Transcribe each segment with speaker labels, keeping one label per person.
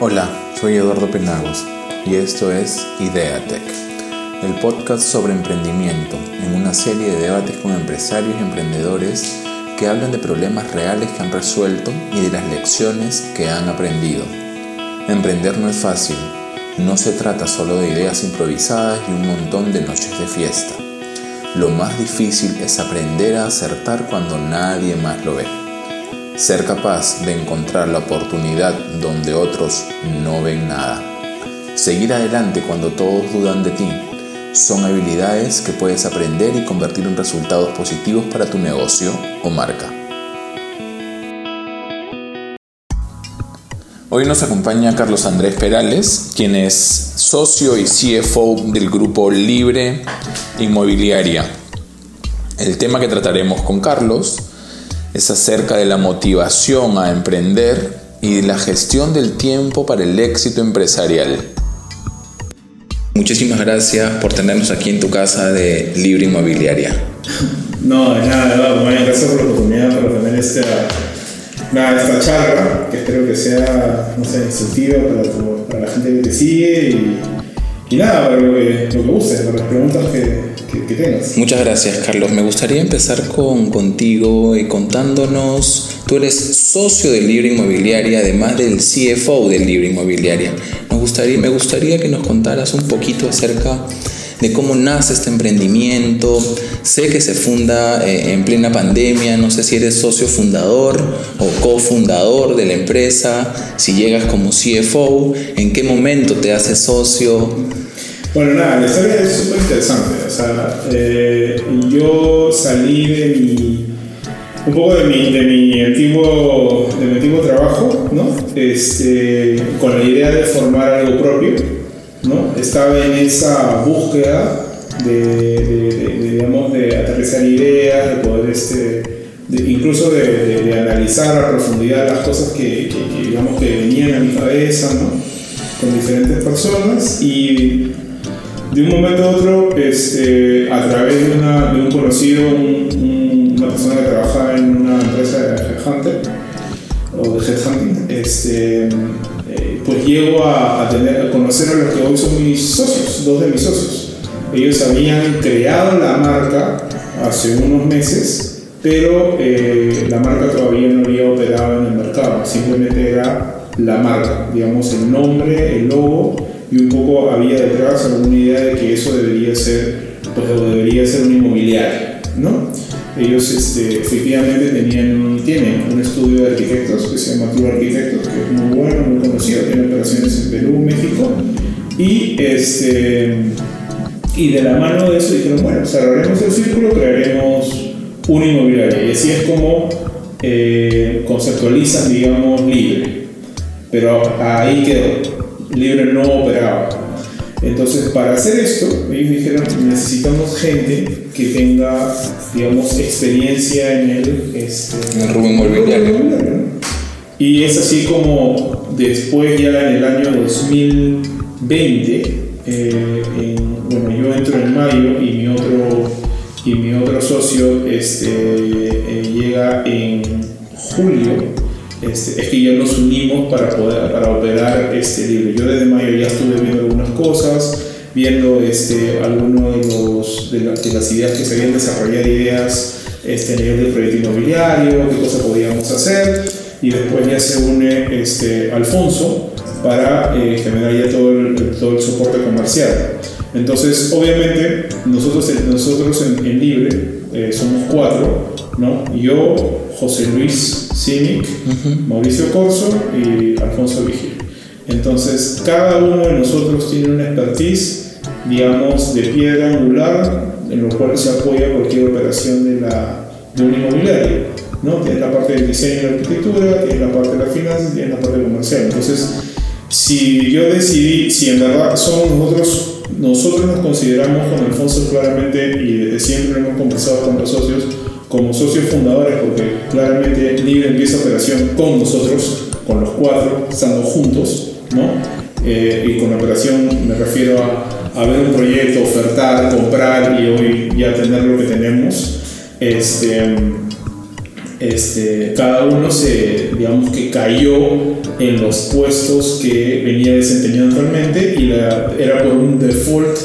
Speaker 1: Hola, soy Eduardo Penagos y esto es Ideatec, el podcast sobre emprendimiento en una serie de debates con empresarios y emprendedores que hablan de problemas reales que han resuelto y de las lecciones que han aprendido. Emprender no es fácil, no se trata solo de ideas improvisadas y un montón de noches de fiesta. Lo más difícil es aprender a acertar cuando nadie más lo ve. Ser capaz de encontrar la oportunidad donde otros no ven nada. Seguir adelante cuando todos dudan de ti. Son habilidades que puedes aprender y convertir en resultados positivos para tu negocio o marca. Hoy nos acompaña Carlos Andrés Perales, quien es socio y CFO del grupo Libre Inmobiliaria. El tema que trataremos con Carlos es acerca de la motivación a emprender y de la gestión del tiempo para el éxito empresarial. Muchísimas gracias por tenernos aquí en tu casa de Libre Inmobiliaria.
Speaker 2: No, de nada, de verdad, gracias por la oportunidad para tener esta, nada, esta charla, que espero que sea, no sé, instructiva para, para la gente que te sigue y, y nada, lo que, lo que para las preguntas que,
Speaker 1: Muchas gracias, Carlos. Me gustaría empezar con, contigo y contándonos, tú eres socio de Libre Inmobiliaria, además del CFO de Libre Inmobiliaria. Me gustaría, me gustaría que nos contaras un poquito acerca de cómo nace este emprendimiento. Sé que se funda eh, en plena pandemia, no sé si eres socio fundador o cofundador de la empresa, si llegas como CFO, en qué momento te haces socio.
Speaker 2: Bueno, nada, la historia es súper interesante. O sea, eh, yo salí de mi. un poco de mi, de mi, antiguo, de mi antiguo trabajo, ¿no? Este, con la idea de formar algo propio, ¿no? Estaba en esa búsqueda de, digamos, de aterrizar ideas, de poder, este, incluso de, analizar a profundidad las cosas que, digamos, que venían a mi cabeza, ¿no? Con diferentes personas y de un momento a otro, este, a través de, una, de un conocido, una persona que trabaja en una empresa de headhunter o de headhunting, este, llego a, conocer a los que hoy son mis socios, dos de mis socios. Ellos habían creado la marca hace unos meses, pero eh, la marca todavía no había operado en el mercado, simplemente era la marca, digamos, el nombre, el logo y un poco había detrás alguna idea de que eso debería ser, pues debería ser un inmobiliario, ¿no? Ellos este, efectivamente tenían, tienen un estudio de arquitectos que se llama Tour Arquitectos, que es muy bueno, muy conocido, tiene operaciones en Perú, México, y, este, y de la mano de eso dijeron, bueno, cerraremos el círculo, crearemos un inmobiliario, y así es como eh, conceptualizan, digamos, libre. Pero ahí quedó libre no operaba. Entonces, para hacer esto, ellos dijeron, necesitamos gente que tenga, digamos, experiencia en el, este,
Speaker 1: en el rubro inmobiliario.
Speaker 2: Y es así como después, ya en el año 2020, eh, bueno, yo entro en mayo y mi otro, y mi otro socio este, eh, llega en julio este, es que ya nos unimos para poder para operar este libro. Yo desde mayo ya estuve viendo algunas cosas, viendo este, algunas de, las ideas que se habían desarrollado, ideas este, a nivel del proyecto inmobiliario, qué cosas podíamos hacer, y después ya se une este, Alfonso para eh, generar ya todo el, todo el soporte comercial. Entonces, obviamente, nosotros, nosotros en, en Libre eh, somos cuatro, ¿no? Yo, José Luis Simic, Mauricio Corso y Alfonso Vigil. Entonces, cada uno de nosotros tiene una expertise, digamos, de piedra angular, en lo cual se apoya cualquier operación de, la, de un inmobiliario. ¿no? Tienes la parte del diseño y la arquitectura, tienes la parte de las finanzas y tienes la parte comercial. Entonces, si yo decidí, si en verdad somos nosotros, nosotros nos consideramos con Alfonso claramente y desde siempre hemos conversado con los socios, como socios fundadores, porque claramente Libre empieza operación con nosotros, con los cuatro, estando juntos, ¿no? Eh, y con la operación me refiero a, a, ver un proyecto, ofertar, comprar y hoy ya tener lo que tenemos. Este, este, cada uno se, digamos que cayó en los puestos que venía desempeñando actualmente y era por un default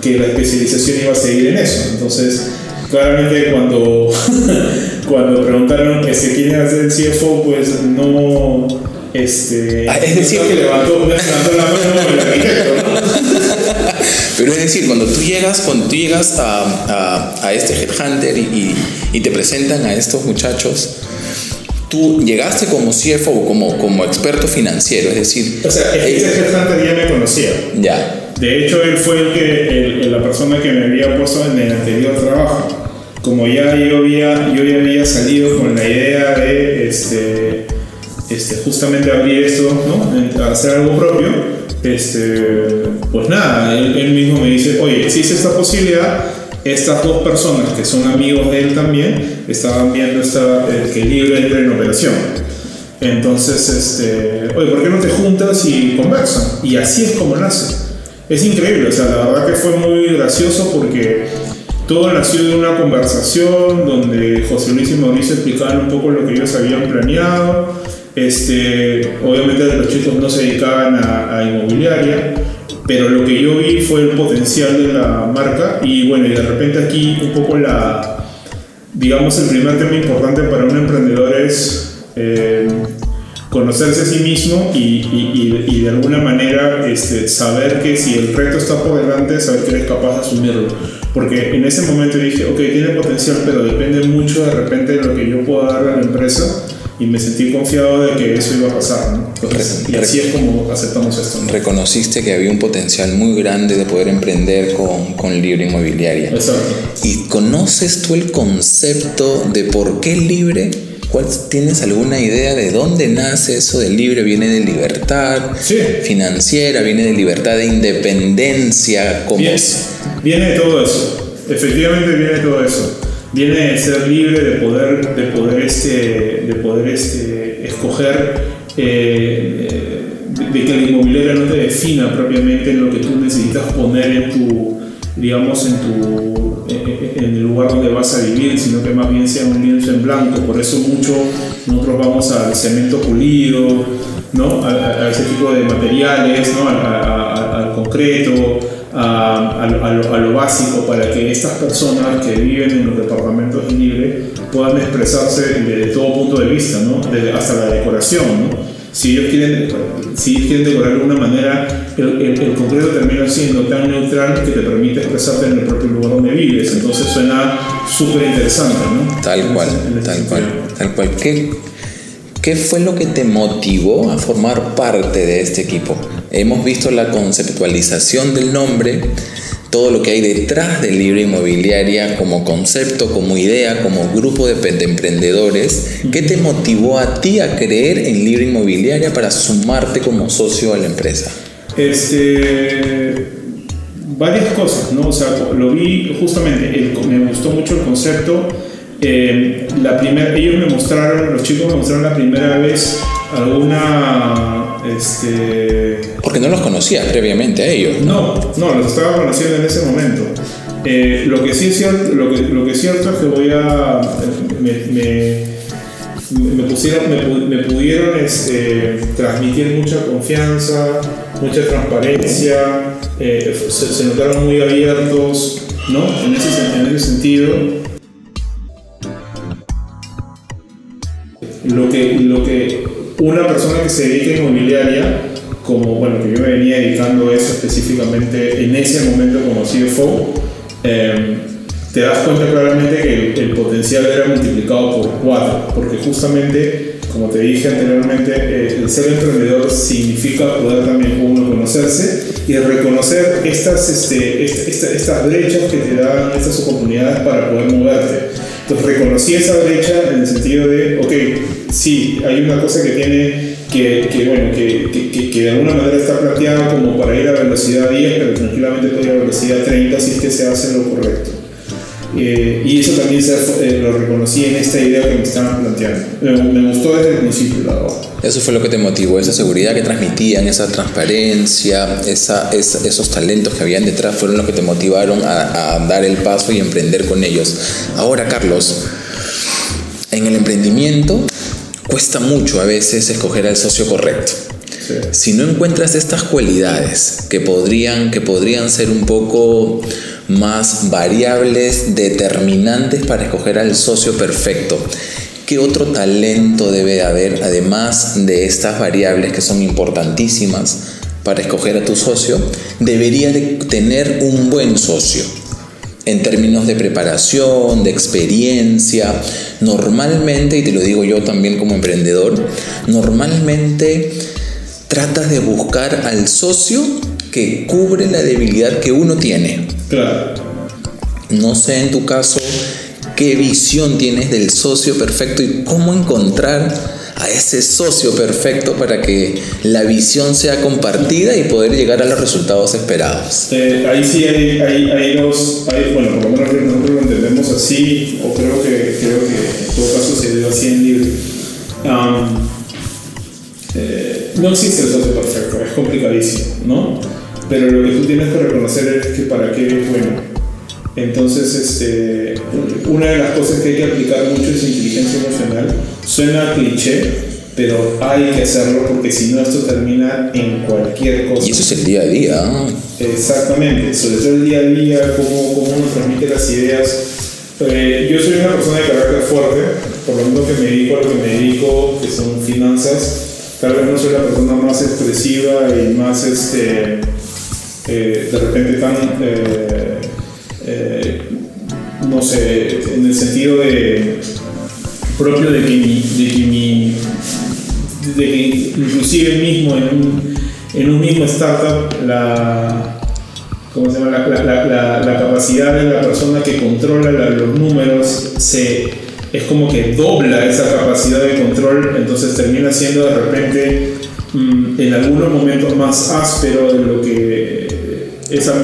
Speaker 2: que la especialización iba a seguir en eso. Entonces, claramente cuando, cuando preguntaron este, quién iba a ser el CFO, pues no... Este,
Speaker 1: ah, es decir,
Speaker 2: que levantó, levantó la mano el.
Speaker 1: Pero es decir, cuando tú llegas, cuando tú llegas a, a, a este headhunter y, y, y, te presentan a estos muchachos, tú llegaste como CFO, como, como experto financiero, es decir...
Speaker 2: O sea, este headhunter ya me conocía.
Speaker 1: Ya.
Speaker 2: De hecho, él fue el que, el, la persona que me había puesto en el anterior trabajo. Como ya yo, había, yo ya había salido con la idea de este, este, justamente abrir esto, ¿no? hacer algo propio, este, pues nada, él, mismo me dice, oye, existe esta posibilidad, estas dos personas que son amigos de él también estaban viendo esta, que el libro entra en operación. Entonces, este, oye, ¿por qué no te juntas y conversan? Y así es como nace es increíble, o sea, la verdad que fue muy gracioso porque todo nació de una conversación donde José Luis y Mauricio explicaban un poco lo que ellos habían planeado. Este, obviamente los chicos no se dedicaban a, inmobiliaria, pero lo que yo vi fue el potencial de la marca y bueno, y de repente aquí un poco la, digamos, el primer tema importante para un emprendedor es... Eh, conocerse a sí mismo y, de alguna manera este, saber que si el reto está por delante, saber que eres capaz de asumirlo. Porque en ese momento dije, ok, tiene potencial, pero depende mucho de repente de lo que yo pueda dar a la empresa y me sentí confiado de que eso iba a pasar. ¿no? y así es como aceptamos esto.
Speaker 1: Reconociste que había un potencial muy grande de poder emprender con, con libre inmobiliaria.
Speaker 2: Exacto.
Speaker 1: ¿Y conoces tú el concepto de por qué libre? ¿Tienes alguna idea de dónde nace eso de libre? ¿Viene de libertad financiera? ¿Viene de libertad de independencia?
Speaker 2: ¿Cómo? Viene, de todo eso. Efectivamente viene de todo eso. Viene de ser libre, de poder, de poder, este, de poder este, escoger, eh, de, que la inmobiliaria no te defina propiamente lo que tú necesitas poner en tu, digamos, en tu en el lugar donde vas a vivir, sino que más bien sea un lienzo en blanco. Por eso mucho nosotros vamos al cemento pulido, ¿no? a, ese tipo de materiales, ¿no? al concreto, a, lo, básico para que estas personas que viven en los departamentos libres puedan expresarse desde todo punto de vista, ¿no? desde, hasta la decoración. ¿no? si ellos quieren, si quieren decorar de alguna manera, el, el, concreto termina siendo tan neutral que te permite expresarte en el propio lugar donde vives. Entonces suena súper interesante, ¿no?
Speaker 1: Tal cual, tal cual, tal cual. ¿Qué, ¿Qué fue lo que te motivó a formar parte de este equipo? Hemos visto la conceptualización del nombre, todo lo que hay detrás del libro inmobiliaria como concepto, como idea, como grupo de, emprendedores. ¿Qué te motivó a ti a creer en libro inmobiliaria para sumarte como socio a la empresa?
Speaker 2: Este, varias cosas, ¿no? O sea, lo vi justamente, me gustó mucho el concepto. Eh, la primera, ellos me mostraron, los chicos me mostraron la primera vez alguna este...
Speaker 1: Porque no los conocías previamente a ellos.
Speaker 2: No, no, los estaba conociendo en ese momento. Eh, lo, que sí es cierto, lo, que, lo que es cierto es que voy a... Me, me, pusieron, me, pudieron este, transmitir mucha confianza, mucha transparencia, eh, se, notaron muy abiertos, ¿no? En ese, en ese sentido. Lo que, lo que una persona que se dedica a inmobiliaria, como bueno, que yo me venía dedicando eso específicamente en ese momento como CFO, em, te das cuenta claramente que el, potencial era multiplicado por cuatro, porque justamente, como te dije anteriormente, eh, el ser emprendedor significa poder también uno conocerse y reconocer estas, este, estas brechas que te dan estas oportunidades para poder moverte. Entonces reconocí esa brecha en el sentido de, ok, sí, hay una cosa que tiene que, que bueno, que, que, que, de alguna manera está planteada como para ir a velocidad 10, pero tranquilamente puede ir a velocidad 30 si es que se hace lo correcto. Eh, y eso también se, eh, lo reconocí en esta idea que me estaban planteando. Me, gustó desde el principio, la.
Speaker 1: Eso fue lo que te motivó, esa seguridad que transmitían, esa transparencia, esa, esos talentos que habían detrás fueron los que te motivaron a, a dar el paso y emprender con ellos. Ahora, Carlos, en el emprendimiento cuesta mucho a veces escoger al socio correcto. Si no encuentras estas cualidades que podrían, que podrían ser un poco más variables, determinantes para escoger al socio perfecto, ¿qué otro talento debe haber además de estas variables que son importantísimas para escoger a tu socio? Debería de tener un buen socio en términos de preparación, de experiencia. Normalmente, y te lo digo yo también como emprendedor, normalmente tratas de buscar al socio que cubre la debilidad que uno tiene.
Speaker 2: Claro.
Speaker 1: No sé en tu caso qué visión tienes del socio perfecto y cómo encontrar a ese socio perfecto para que la visión sea compartida y poder llegar a los resultados esperados.
Speaker 2: Eh, ahí sí hay, hay, hay dos, hay, bueno, por lo menos nosotros lo entendemos así, o creo que, creo que en todo caso se dio así en libre. Eh, no existe el socio perfecto, es complicadísimo, ¿no? Pero lo que tú tienes que reconocer es que para qué es bueno. Entonces, este, una de las cosas que hay que aplicar mucho es inteligencia emocional. Suena cliché, pero hay que hacerlo porque si no esto termina en cualquier cosa.
Speaker 1: Y eso es el día a día.
Speaker 2: Exactamente, sobre todo el día a día, cómo, cómo uno transmite las ideas. Eh, yo soy una persona de carácter fuerte, por lo menos que me dedico a lo que me dedico, que son finanzas. Tal vez no soy la persona más expresiva y más, este, eh, de repente tan... Eh, eh, no sé, en el sentido de propio de que mi, de que, mi, inclusive mismo en un, en un mismo startup la, ¿cómo se llama? La, la, capacidad de la persona que controla los números se, es como que dobla esa capacidad de control, entonces termina siendo de repente mm, en algunos momentos más áspero de lo que esa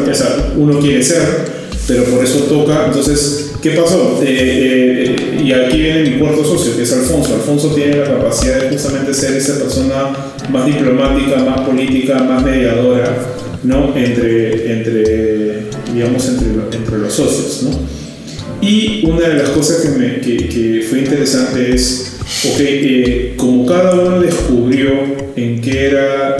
Speaker 2: uno quiere ser pero por eso toca. Entonces, ¿qué pasó? Eh, eh, y aquí viene mi cuarto socio, que es Alfonso. Alfonso tiene la capacidad de justamente ser esa persona más diplomática, más política, más mediadora, ¿no? Entre, entre digamos, entre, entre los socios, ¿no? Y una de las cosas que, me, que, que fue interesante es, ok, eh, como cada uno descubrió en qué era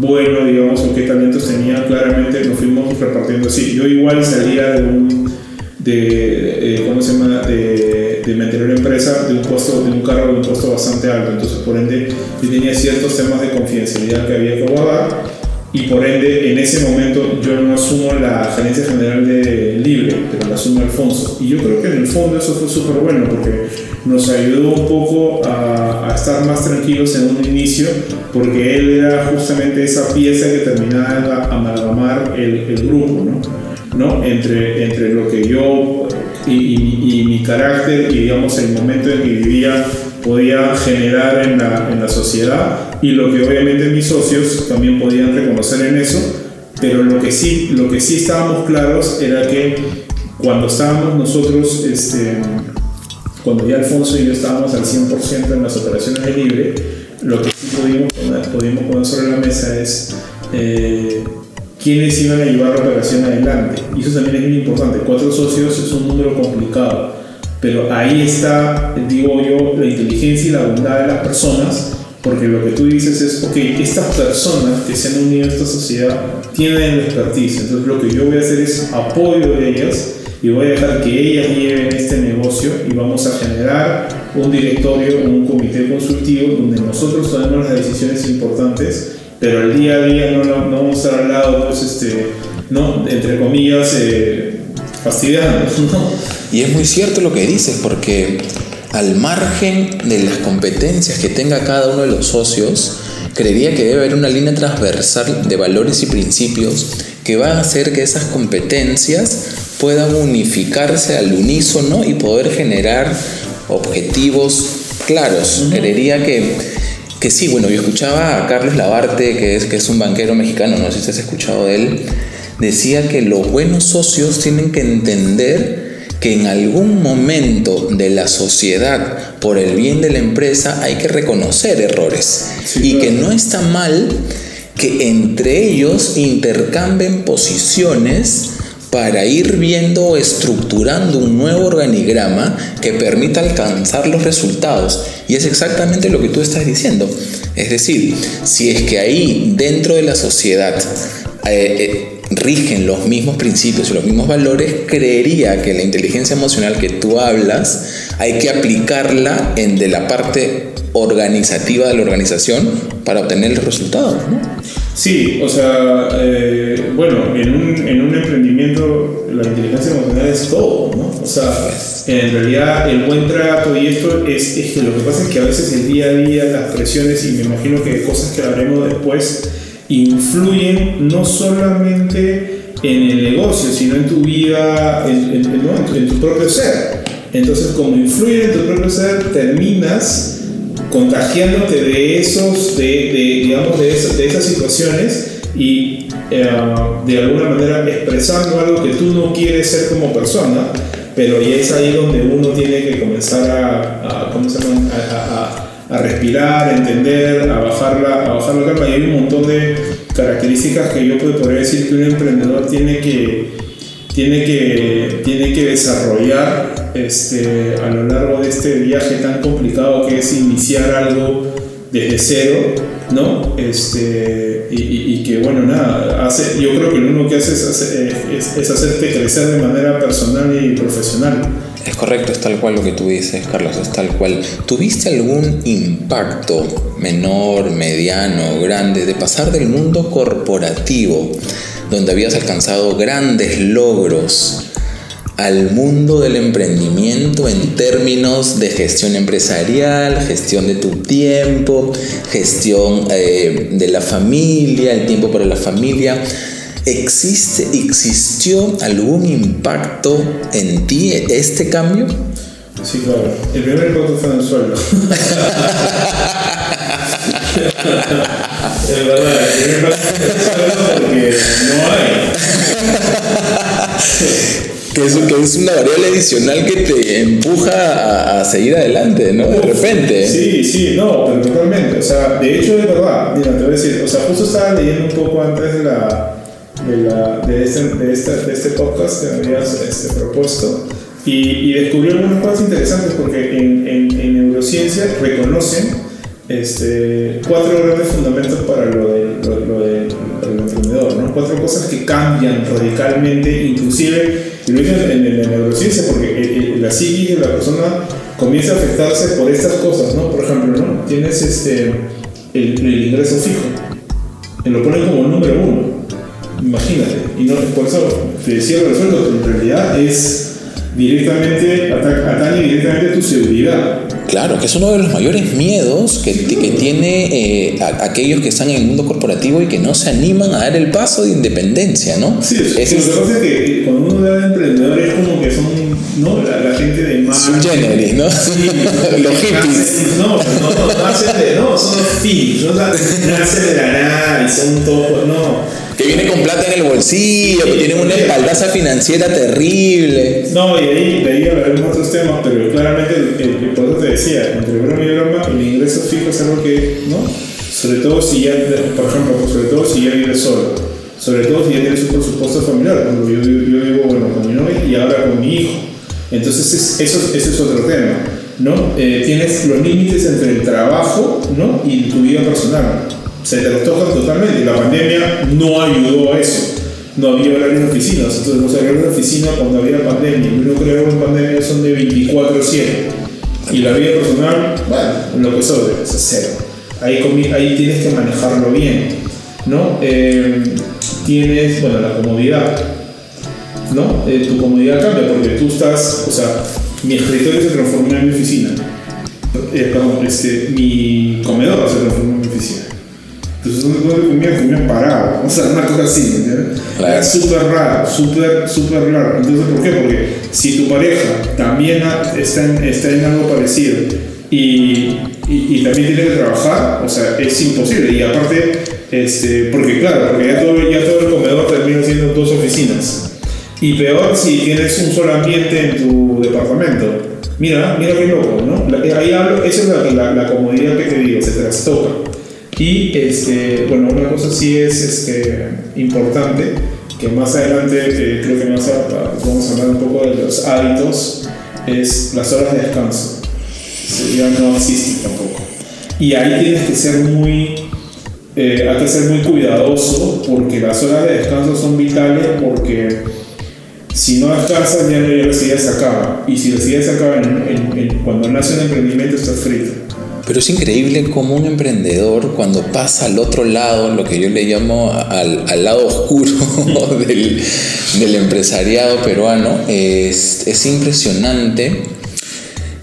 Speaker 2: bueno, digamos, o qué talentos tenía, claramente nos fuimos repartiendo así. Yo igual salía de un, de, eh, ¿cómo se llama?, de, de mi anterior empresa, de un puesto, de un cargo de un puesto bastante alto, entonces por ende yo tenía ciertos temas de confidencialidad que había que guardar y por ende en ese momento yo no asumo la gerencia general de Libre, pero la asume Alfonso. Y yo creo que en el fondo eso fue súper bueno porque nos ayudó un poco a, a, estar más tranquilos en un inicio porque él era justamente esa pieza que terminaba de amalgamar el, el grupo, ¿no? ¿no? Entre, entre lo que yo y, y, y, mi carácter y digamos el momento en que vivía podía generar en la, en la sociedad y lo que obviamente mis socios también podían reconocer en eso, pero lo que sí, lo que sí estábamos claros era que cuando estábamos nosotros, este, cuando ya Alfonso y yo estábamos al 100% en las operaciones de libre, lo que sí podíamos poner, poner sobre la mesa es eh, quiénes iban a llevar la operación adelante. Y eso también es muy importante. Cuatro socios es un número complicado, pero ahí está, digo yo, la inteligencia y la bondad de las personas, porque lo que tú dices es, ok, estas personas que se han unido a esta sociedad tienen expertise, entonces lo que yo voy a hacer es apoyo de ellas y voy a dejar que ellas lleven este negocio y vamos a generar un directorio, un comité consultivo donde nosotros tomemos las decisiones importantes, pero el día a día no, no, vamos a estar al lado, pues, este, ¿no? entre comillas, eh, fastidiando.
Speaker 1: Y es muy cierto lo que dices, porque al margen de las competencias que tenga cada uno de los socios, creería que debe haber una línea transversal de valores y principios que va a hacer que esas competencias puedan unificarse al unísono y poder generar objetivos claros. Creería que, que sí, bueno, yo escuchaba a Carlos Labarte, que es, que es un banquero mexicano, no sé si has escuchado de él, decía que los buenos socios tienen que entender que en algún momento de la sociedad, por el bien de la empresa, hay que reconocer errores y que no está mal que entre ellos intercambien posiciones para ir viendo, estructurando un nuevo organigrama que permita alcanzar los resultados. Y es exactamente lo que tú estás diciendo. Es decir, si es que ahí dentro de la sociedad eh, eh, rigen los mismos principios y los mismos valores, creería que la inteligencia emocional que tú hablas hay que aplicarla en de la parte organizativa de la organización para obtener los resultados. ¿no?
Speaker 2: Sí, o sea, eh, bueno, en un, en un, emprendimiento la inteligencia emocional es todo, ¿no? O sea, en realidad el buen trato y esto es, es, que lo que pasa es que a veces el día a día, las presiones y me imagino que cosas que haremos después influyen no solamente en el negocio, sino en tu vida, en, en, ¿no? en, tu, propio ser. Entonces, como influye en tu propio ser, terminas contagiándote de esos, de, de digamos, de, de, esas situaciones y eh, de alguna manera expresando algo que tú no quieres ser como persona, pero ya es ahí donde uno tiene que comenzar a, a, a, a, a respirar, a entender, a bajar, la, a bajar la calma. Y hay un montón de características que yo podría decir que un emprendedor tiene que, tiene que, tiene que desarrollar este, a lo largo de este viaje tan complicado que es iniciar algo desde cero, ¿no? Este, y, que, bueno, nada, hace, yo creo que lo único que hace es hacerte crecer de manera personal y profesional.
Speaker 1: Es correcto, es tal cual lo que tú dices, Carlos, es tal cual. ¿Tuviste algún impacto menor, mediano, grande de pasar del mundo corporativo, donde habías alcanzado grandes logros, al mundo del emprendimiento en términos de gestión empresarial, gestión de tu tiempo, gestión eh, de la familia, el tiempo para la familia. ¿Existe, ¿Existió algún impacto en ti este cambio?
Speaker 2: Sí, claro. El primer impacto fue en el sueldo. es verdad, el primer impacto fue en el sueldo porque no hay.
Speaker 1: que es, que es una variable adicional que te empuja a, a, seguir adelante, ¿no? De repente.
Speaker 2: Sí, sí, no, pero totalmente. O sea, de hecho es verdad. Mira, te voy a decir, o sea, justo estaba leyendo un poco antes de la de, la, de, este, de, este, de este podcast que me habías este, propuesto y, y, descubrí algunas cosas interesantes porque en, en, en neurociencia reconocen este, cuatro grandes fundamentos para lo, de, lo, lo de, para el emprendedor, ¿no? cuatro cosas que cambian radicalmente, inclusive, lo dicen en, en, la neurociencia, porque el, el, la psiquis de la persona comienza a afectarse por estas cosas, ¿no? Por ejemplo, ¿no? Tienes este, el, el ingreso fijo, y lo ponen como número uno. Imagínate, y no, por eso te decía resuelto, pero en realidad es directamente, atañe directamente a tu seguridad.
Speaker 1: Claro, que es uno de los mayores miedos que, sí. que tiene eh, a, aquellos que están en el mundo corporativo y que no se animan a dar el paso de independencia, ¿no?
Speaker 2: Sí, es, es, lo que pasa es que cuando uno de emprendedor es como que son, ¿no? La, la gente de más...
Speaker 1: Son generis, ¿no?
Speaker 2: Sí,
Speaker 1: los hippies.
Speaker 2: No, no, no, nacen de, no, son los hippies, no nacen de la nada y son todos, no
Speaker 1: que viene con plata en el bolsillo, que tiene una espaldaza financiera terrible.
Speaker 2: No, y ahí, de ahí hablaremos otros temas, pero claramente, el, por eso te decía, entre broma y broma, el ingreso fijo es algo que, ¿no? Sobre todo si ya, por ejemplo, sobre todo si ya vives solo, sobre todo si ya tienes un presupuesto familiar, cuando yo, yo, yo vivo, bueno, con mi novia y ahora con mi hijo. Entonces, es, eso, es otro tema, ¿no? Eh, tienes los límites entre el trabajo, ¿no? Y tu vida personal se te los tocan totalmente. La pandemia no ayudó a eso. No había horarios de oficinas. Entonces, los horarios de oficina cuando había pandemia, y uno creo que en pandemia son de 24-7. Y la vida personal, bueno, lo que sobre, es cero. Ahí, ahí tienes que manejarlo bien. ¿no? Eh, tienes, bueno, la comodidad. ¿no? Eh, tu comodidad cambia porque tú estás, o sea, mi escritorio se transformó en mi oficina. Eh, perdón, este, mi comedor se transformó. Entonces, donde tú comías, comías parado. O sea, una cosa así, ¿me entiendes? Claro. Era súper raro, súper, súper raro. Entonces, ¿por qué? Porque si tu pareja también está en, está en algo parecido y, y, y, también tiene que trabajar, o sea, es imposible. Y aparte, este, porque claro, porque ya todo, ya todo el comedor termina siendo dos oficinas. Y peor si tienes un solo ambiente en tu departamento. Mira, mira qué loco, ¿no? Ahí hablo, esa es la, la, la comodidad que te digo, se trastoca. Y este, bueno, una cosa sí es este, importante, que más adelante eh, creo que vamos a hablar un poco de los hábitos, es las horas de descanso. Ya no existe tampoco. Y ahí tienes que ser muy, eh, hay que ser muy cuidadoso porque las horas de descanso son vitales porque si no descansas ya, silla se acaba. Y si se acaba en- en- en- cuando nace un emprendimiento estás frito.
Speaker 1: Pero es increíble cómo un emprendedor cuando pasa al otro lado, lo que yo le llamo al, al lado oscuro del, del empresariado peruano, es, es impresionante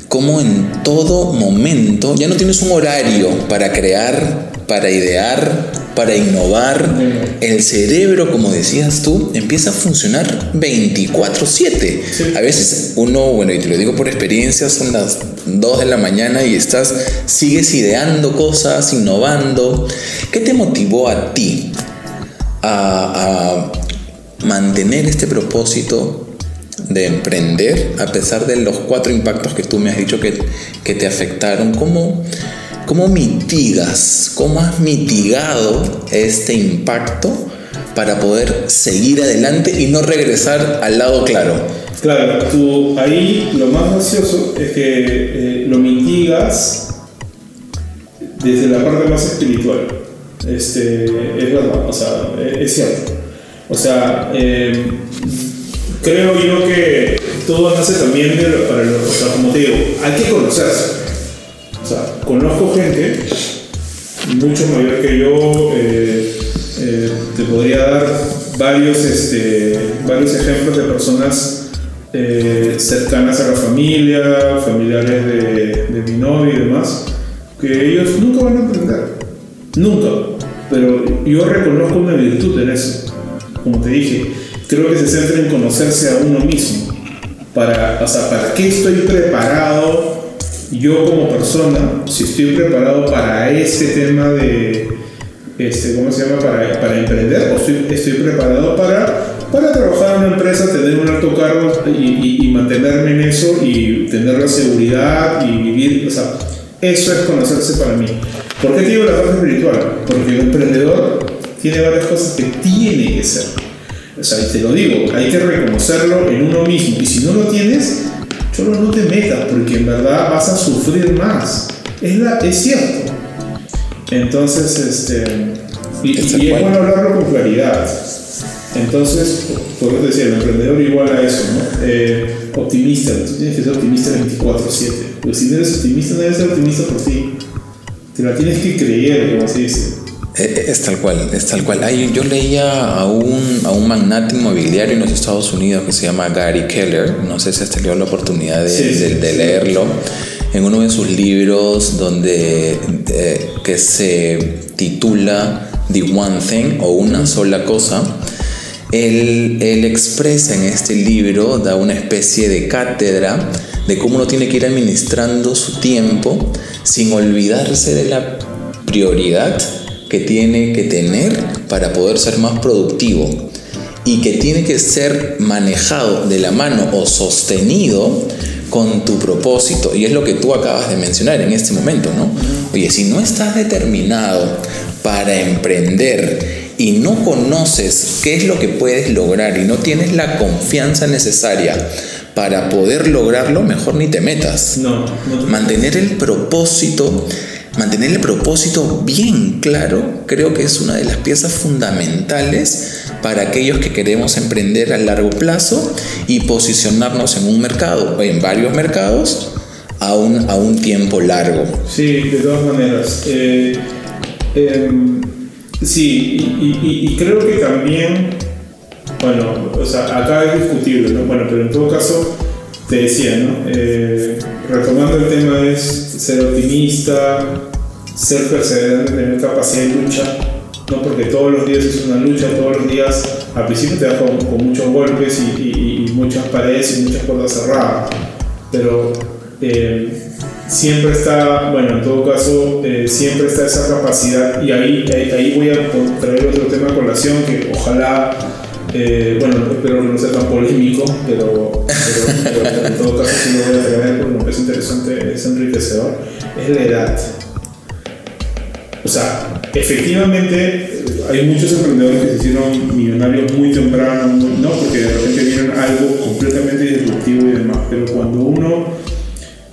Speaker 1: cómo en todo momento ya no tienes un horario para crear, para idear, para innovar. El cerebro, como decías tú, empieza a funcionar 24/7. A veces uno, bueno, y te lo digo por experiencia, son las 2 de la mañana y estás, sigues ideando cosas, innovando. ¿Qué te motivó a ti a, a mantener este propósito de emprender a pesar de los cuatro impactos que tú me has dicho que, que te afectaron? ¿Cómo, ¿Cómo mitigas, cómo has mitigado este impacto para poder seguir adelante y no regresar al lado claro?
Speaker 2: Claro, tú ahí lo más gracioso es que eh, lo mitigas desde la parte más espiritual. Este, es verdad, o sea, es, es cierto. O sea, eh, creo yo que todo nace también de para lo, o sea, como te digo, hay que conocerse. O sea, conozco gente mucho mayor que yo, eh, eh, te podría dar varios, este, varios ejemplos de personas eh, cercanas a la familia, familiares de, mi novio y demás, que ellos nunca van a emprender. Nunca. Pero yo reconozco una virtud en eso. Como te dije, creo que se centra en conocerse a uno mismo. Para, o sea, ¿para qué estoy preparado yo como persona? Si estoy preparado para este tema de, este, ¿cómo se llama? Para, para emprender, o estoy, estoy preparado para, para trabajar en una empresa, tener un alto cargo y, y- y mantenerme en eso y tener la seguridad y vivir, o sea, eso es conocerse para mí. ¿Por qué te digo la parte espiritual? Porque el emprendedor tiene varias cosas que tiene que ser. O sea, y te lo digo, hay que reconocerlo en uno mismo. Y si no lo tienes, solo no te metas, porque en verdad vas a sufrir más. Es, la, es cierto. Entonces, este, y,
Speaker 1: Es
Speaker 2: y bueno hablarlo con claridad. Entonces, por eso decía, el emprendedor igual a eso, ¿no? Eh, optimista, tú tienes que ser optimista 24-7. Pues si no eres optimista, no eres optimista por ti. Te la tienes que creer, como se dice.
Speaker 1: Eh, Es tal cual, es tal cual. Ay, yo leía a un, a un magnate inmobiliario en los Estados Unidos que se llama Gary Keller, no sé si has tenido la oportunidad de,
Speaker 2: Sí,
Speaker 1: de- de leerlo, en uno de sus libros donde, eh, que se titula The One Thing o Una sola cosa. Él, él expresa en este libro, da una especie de cátedra de cómo uno tiene que ir administrando su tiempo sin olvidarse de la prioridad que tiene que tener para poder ser más productivo y que tiene que ser manejado de la mano o sostenido con tu propósito. Y es lo que tú acabas de mencionar en este momento, ¿no? Oye, si no estás determinado para emprender y no conoces qué es lo que puedes lograr y no tienes la confianza necesaria para poder lograrlo, mejor ni te metas.
Speaker 2: No, no te
Speaker 1: Mantener el propósito, mantener el propósito bien claro, creo que es una de las piezas fundamentales para aquellos que queremos emprender a largo plazo y posicionarnos en un mercado o en varios mercados a un, a un tiempo largo.
Speaker 2: Sí, de todas maneras. Eh, em, sí, y- y- y creo que también, bueno, o sea, acá es discutible, ¿no? Bueno, pero en todo caso, te decía, ¿no? Eh, retomando el tema es ser optimista, ser perseverante, tener capacidad de lucha, ¿no? Porque todos los días es una lucha, todos los días, al principio te das con, muchos golpes y, muchas paredes y muchas puertas cerradas, pero eh, siempre está, bueno, en todo caso, eh, siempre está esa capacidad y ahí, ahí, ahí voy a traer otro tema a colación que ojalá, eh, bueno, espero que no sea tan polémico, pero, pero- pero en todo caso sí lo voy a traer porque me parece interesante, es enriquecedor, es la edad. O sea, efectivamente hay muchos emprendedores que se hicieron millonarios muy temprano, ¿no? Porque de repente vieron algo completamente disruptivo y demás. Pero cuando uno,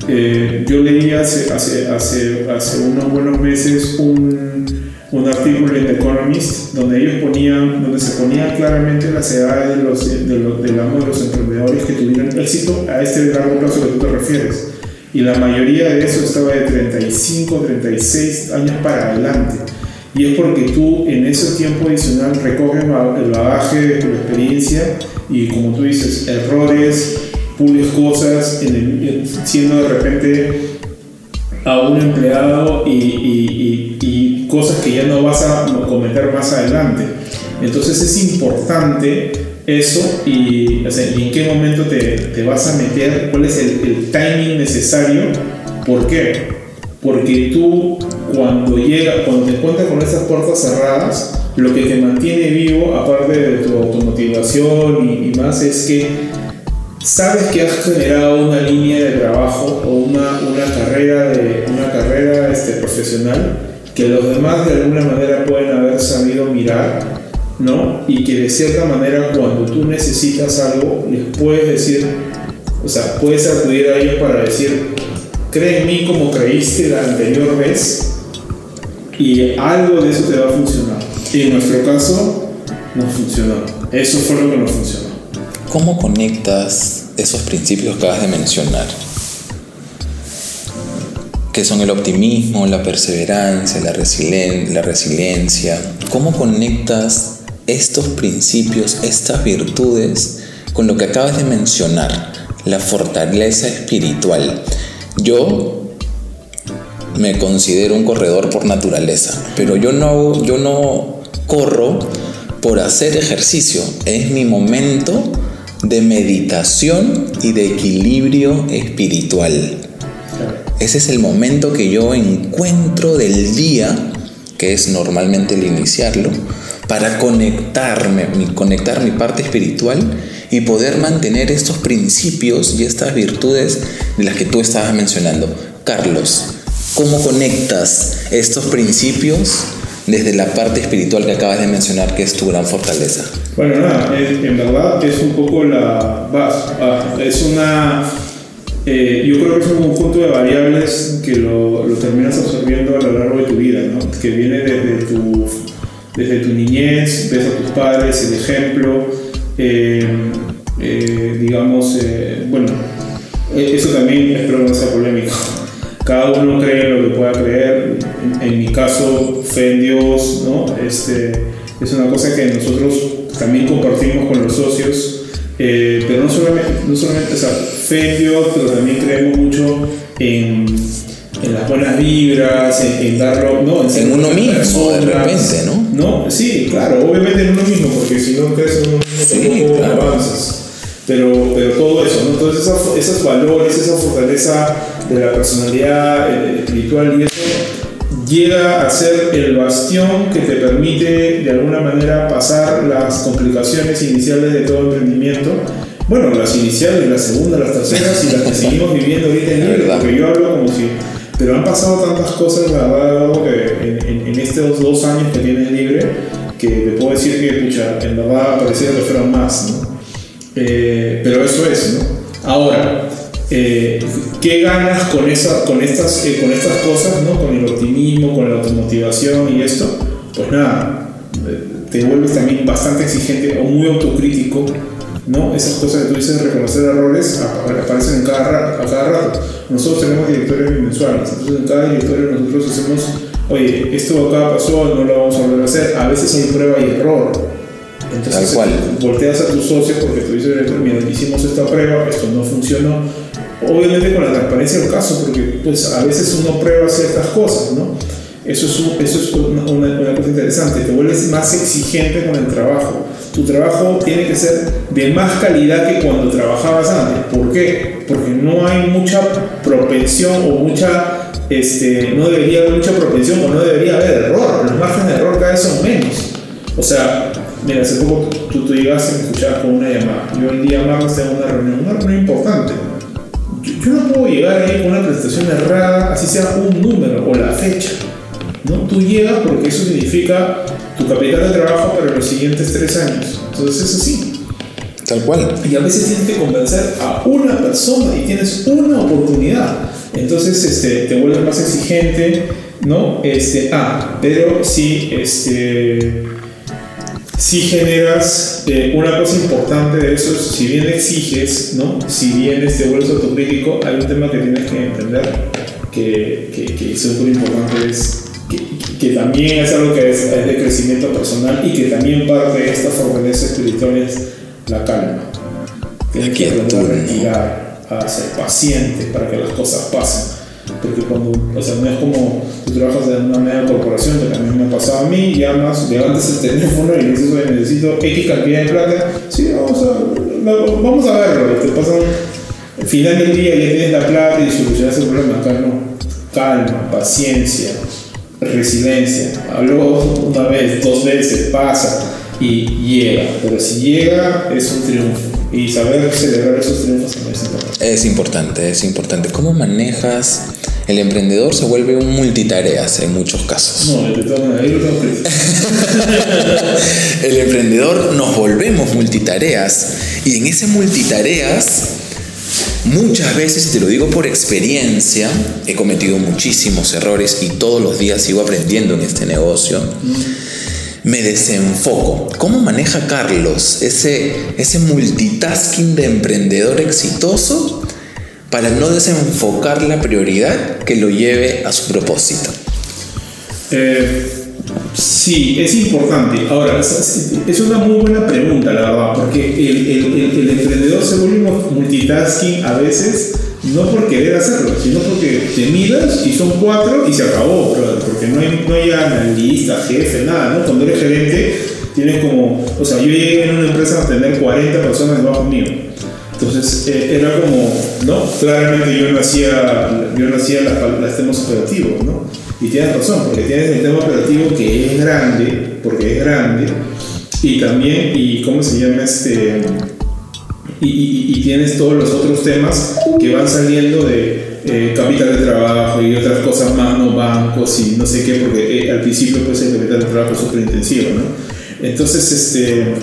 Speaker 2: eh, yo leí hace, hace, hace, hace unos buenos meses un, un artículo en The Economist donde ellos ponían, donde se ponían claramente las edades de los, de los, de los emprendedores que tuvieron éxito a este largo plazo que tú te refieres. Y la mayoría de eso estaba de 35, 36 años para adelante. Y es porque tú en ese tiempo adicional recoges el bagaje de tu experiencia y como tú dices, errores, pules cosas, siendo de repente a un empleado y, y, y, cosas que ya no vas a cometer más adelante. Entonces es importante eso y, en qué momento te, te, vas a meter, cuál es el, el timing necesario. ¿Por qué? Porque tú cuando llega, cuando te encuentras con esas puertas cerradas, lo que te mantiene vivo, aparte de tu automotivación y, y más, es que sabes que has generado una línea de trabajo o una, una carrera, de, una carrera este, profesional que los demás de alguna manera pueden haber sabido mirar, ¿no? Y que de cierta manera cuando tú necesitas algo, les puedes decir, o sea, puedes acudir a ellos para decir, cree en mí como creíste la anterior vez y algo de eso te va a funcionar. Y en nuestro caso, no funcionó. Eso fue lo que no funcionó.
Speaker 1: ¿Cómo conectas esos principios que acabas de mencionar? Que son el optimismo, la perseverancia, la, la resiliencia. ¿Cómo conectas estos principios, estas virtudes, con lo que acabas de mencionar, la fortaleza espiritual? Yo me considero un corredor por naturaleza, pero yo no, yo no corro por hacer ejercicio, es mi momento de meditación y de equilibrio espiritual. Ese es el momento que yo encuentro del día, que es normalmente el iniciarlo, para conectarme, conectar mi parte espiritual y poder mantener estos principios y estas virtudes de las que tú estabas mencionando. Carlos, ¿Cómo conectas estos principios desde la parte espiritual que acabas de mencionar, que es tu gran fortaleza?
Speaker 2: Bueno, nada, en verdad es un poco la es una. Eh, yo creo que es un conjunto de variables que lo, lo, terminas absorbiendo a lo largo de tu vida, ¿no? que viene desde tu, desde tu niñez, ves a tus padres, el ejemplo, eh, eh, digamos, bueno, eso también espero no sea polémico cada uno cree en lo que pueda creer. En, mi caso, fe en Dios, ¿no? Este, es una cosa que nosotros también compartimos con los socios. Pero no solamente, no fe en Dios, pero también creemos mucho en, en las buenas vibras, en, darlo, ¿no?
Speaker 1: En, uno mismo, de repente, ¿no?
Speaker 2: ¿no? Sí, claro, obviamente en uno mismo, porque si no crees en uno mismo, sí, avanzas. Pero, pero todo eso, ¿no? Entonces esos valores, esa fortaleza de la personalidad eh, espiritual y eso llega a ser el bastión que te permite de alguna manera pasar las complicaciones iniciales de todo emprendimiento. Bueno, las iniciales, las segundas, las terceras y las que seguimos viviendo ahorita en Libre, porque yo hablo como si... Pero han pasado tantas cosas, la verdad, que en, en, estos dos años que tienes Libre, que te puedo decir que, pucha, en verdad pareciera que fueron más, ¿no? Eh, pero eso es, ¿no? Ahora, eh, ¿qué ganas con, esa, con, estas, eh, con estas cosas, ¿no? Con el optimismo, con la automotivación y esto. Pues nada, te vuelves también bastante exigente o muy autocrítico, ¿no? Esas cosas que tú dices, reconocer errores, aparecen en cada, a cada rato. Nosotros tenemos directorios mensuales, entonces en cada directorio nosotros hacemos, oye, esto acá pasó, no lo vamos a volver a hacer. A veces hay prueba y error. Entonces, Tal cual. volteas a tus socios porque tú dices, mira, hicimos esta prueba, esto no funcionó obviamente con la transparencia del caso, porque pues a veces uno prueba ciertas cosas, ¿no? Eso es, eso es una, una, cosa interesante, te vuelves más exigente con el trabajo. Tu trabajo tiene que ser de más calidad que cuando trabajabas antes. ¿Por qué? Porque no hay mucha propensión o mucha, este, no debería haber mucha propensión o no debería haber error. Los márgenes de error cada vez son menos. O sea, mira, hace poco tú, llegaste y me escuchabas con una llamada. Yo el día martes tengo una reunión, una reunión importante yo no puedo llegar ahí con una presentación errada, así sea un número o la fecha. ¿No? Tú llegas porque eso significa tu capital de trabajo para los siguientes tres años. Entonces es así.
Speaker 1: Tal cual.
Speaker 2: Y a veces tienes que convencer a una persona y tienes una oportunidad. Entonces este, te vuelves más exigente, ¿no? Este, ah, pero sí, este, si generas eh, una cosa importante de eso, si bien exiges, ¿no? Si bien te este, vuelves autocrítico, hay un tema que tienes que entender que, que, que es súper importante, es que, también es algo que es, de crecimiento personal y que también parte de esta fortaleza espiritual es la calma. Tienes que aprender a a ser paciente para que las cosas pasen. Porque cuando, o sea, no es como tú trabajas en una media corporación, que también me ha pasado a mí, llamas, levantas el teléfono y dices, oye, necesito X cantidad de plata, sí, vamos a, vamos a verlo, te pasan, al final del día ya tienes la plata y solucionas el problema, acá no, calma, paciencia, resiliencia, habló una vez, dos veces, pasa y llega, pero si llega es un triunfo y saber celebrar esos triunfos también es importante.
Speaker 1: Es importante, es importante. ¿Cómo manejas? El emprendedor se vuelve un multitareas en muchos casos.
Speaker 2: No,
Speaker 1: El emprendedor nos volvemos multitareas y en ese multitareas Muchas veces, te lo digo por experiencia, he cometido muchísimos errores y todos los días sigo aprendiendo en este negocio. Me desenfoco. ¿Cómo maneja Carlos ese, ese multitasking de emprendedor exitoso para no desenfocar la prioridad que lo lleve a su propósito?
Speaker 2: Eh, sí, es importante. Ahora, es una muy buena pregunta, la verdad, porque el, emprendedor se vuelve multitasking a veces no por querer hacerlo, sino porque te miras y son cuatro y se acabó, porque no hay, no hay analista, jefe, nada, ¿no? Cuando eres gerente, tienes como, o sea, yo llegué en una empresa a tener 40 personas debajo mío. Entonces eh, era como, ¿no? Claramente yo no hacía, yo no hacía las, temas operativos, ¿no? Y tienes razón, porque tienes el tema operativo que es grande, porque es grande, y también, y ¿cómo se llama este? y, tienes todos los otros temas que van saliendo de eh, capital de trabajo y otras cosas más, no bancos y no sé qué, porque eh, al principio pues el capital de trabajo es súper intensivo, ¿no? Entonces, este,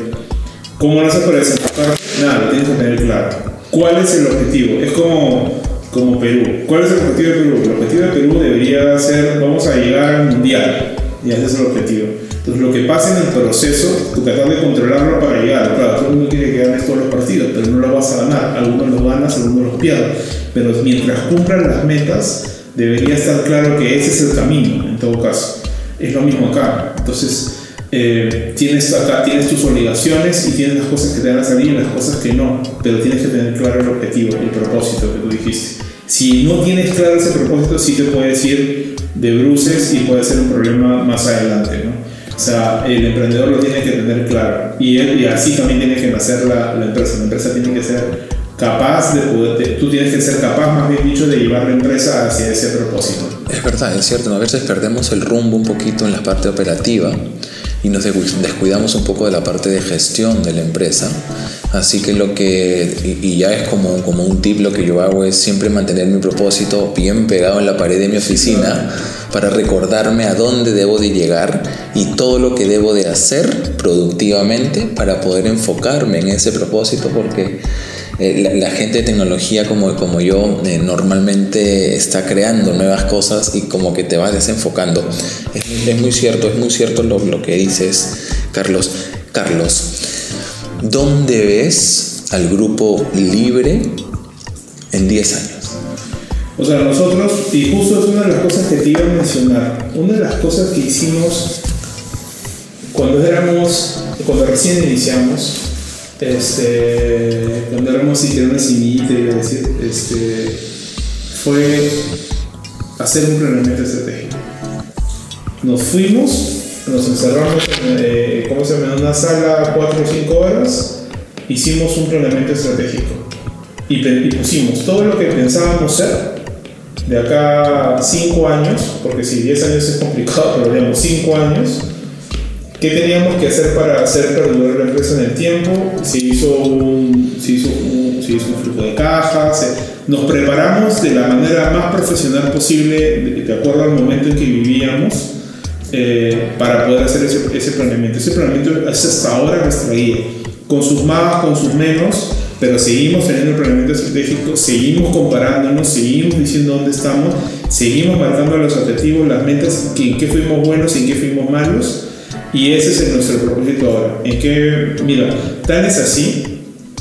Speaker 2: ¿cómo lo haces para desenfocar? Nada, lo tienes que tener claro. ¿Cuál es el objetivo? Es como, como Perú. ¿Cuál es el objetivo de Perú? El objetivo de Perú debería ser, vamos a llegar al mundial, y ese es el objetivo entonces, lo que pasa en el proceso, tú tratar de controlarlo para llegar. Claro, todo el mundo quiere que ganes todos los partidos, pero no lo vas a ganar. Algunos los ganas, algunos los pierdes. Pero mientras cumplan las metas, debería estar claro que ese es el camino, en todo caso. Es lo mismo acá. Entonces, eh, tienes acá tienes tus obligaciones y tienes las cosas que te van a salir y las cosas que no, pero tienes que tener claro el objetivo, el propósito que tú dijiste. Si no tienes claro ese propósito, sí te puedes ir de bruces y puede ser un problema más adelante, ¿no? O sea, el emprendedor lo tiene que tener claro. Y, y así también tiene que nacer la, la, empresa. La empresa tiene que ser capaz de poder, tú tienes que ser capaz, más bien dicho, de llevar la empresa hacia ese propósito.
Speaker 1: Es verdad, es cierto. A veces perdemos el rumbo un poquito en la parte operativa y nos descuidamos un poco de la parte de gestión de la empresa. Así que lo que, y ya es como, como un tip, lo que yo hago es siempre mantener mi propósito bien pegado en la pared de mi oficina para recordarme a dónde debo de llegar y todo lo que debo de hacer productivamente para poder enfocarme en ese propósito porque eh, la, gente de tecnología como, como yo eh, normalmente está creando nuevas cosas y como que te vas desenfocando. Es, muy cierto, es muy cierto lo, lo que dices, Carlos. Carlos, ¿dónde ves al grupo libre en 10 años?
Speaker 2: O sea, nosotros, y justo es una de las cosas que te iba a mencionar, una de las cosas que hicimos cuando éramos, cuando recién iniciamos, este, cuando éramos y una semillita, este, fue hacer un planeamiento estratégico. Nos fuimos, nos encerramos en, eh, ¿cómo se llama? en una sala 4 o 5 horas, hicimos un planeamiento estratégico y, y pusimos todo lo que pensábamos ser de acá 5 años, porque si 10 años es complicado, pero digamos 5 años, ¿qué teníamos que hacer para hacer perdurar la empresa en el tiempo? Se hizo un, se hizo un, se hizo un flujo de cajas, nos preparamos de la manera más profesional posible, de, acuerdo al momento en que vivíamos, eh, para poder hacer ese, ese, planeamiento. Ese planeamiento es hasta ahora nuestra guía, con sus más, con sus menos, pero seguimos teniendo el planeamiento estratégico, seguimos comparándonos, seguimos diciendo dónde estamos, seguimos marcando los objetivos, las metas, en qué fuimos buenos en qué fuimos malos, y ese es nuestro propósito ahora. En que, mira, tal es así,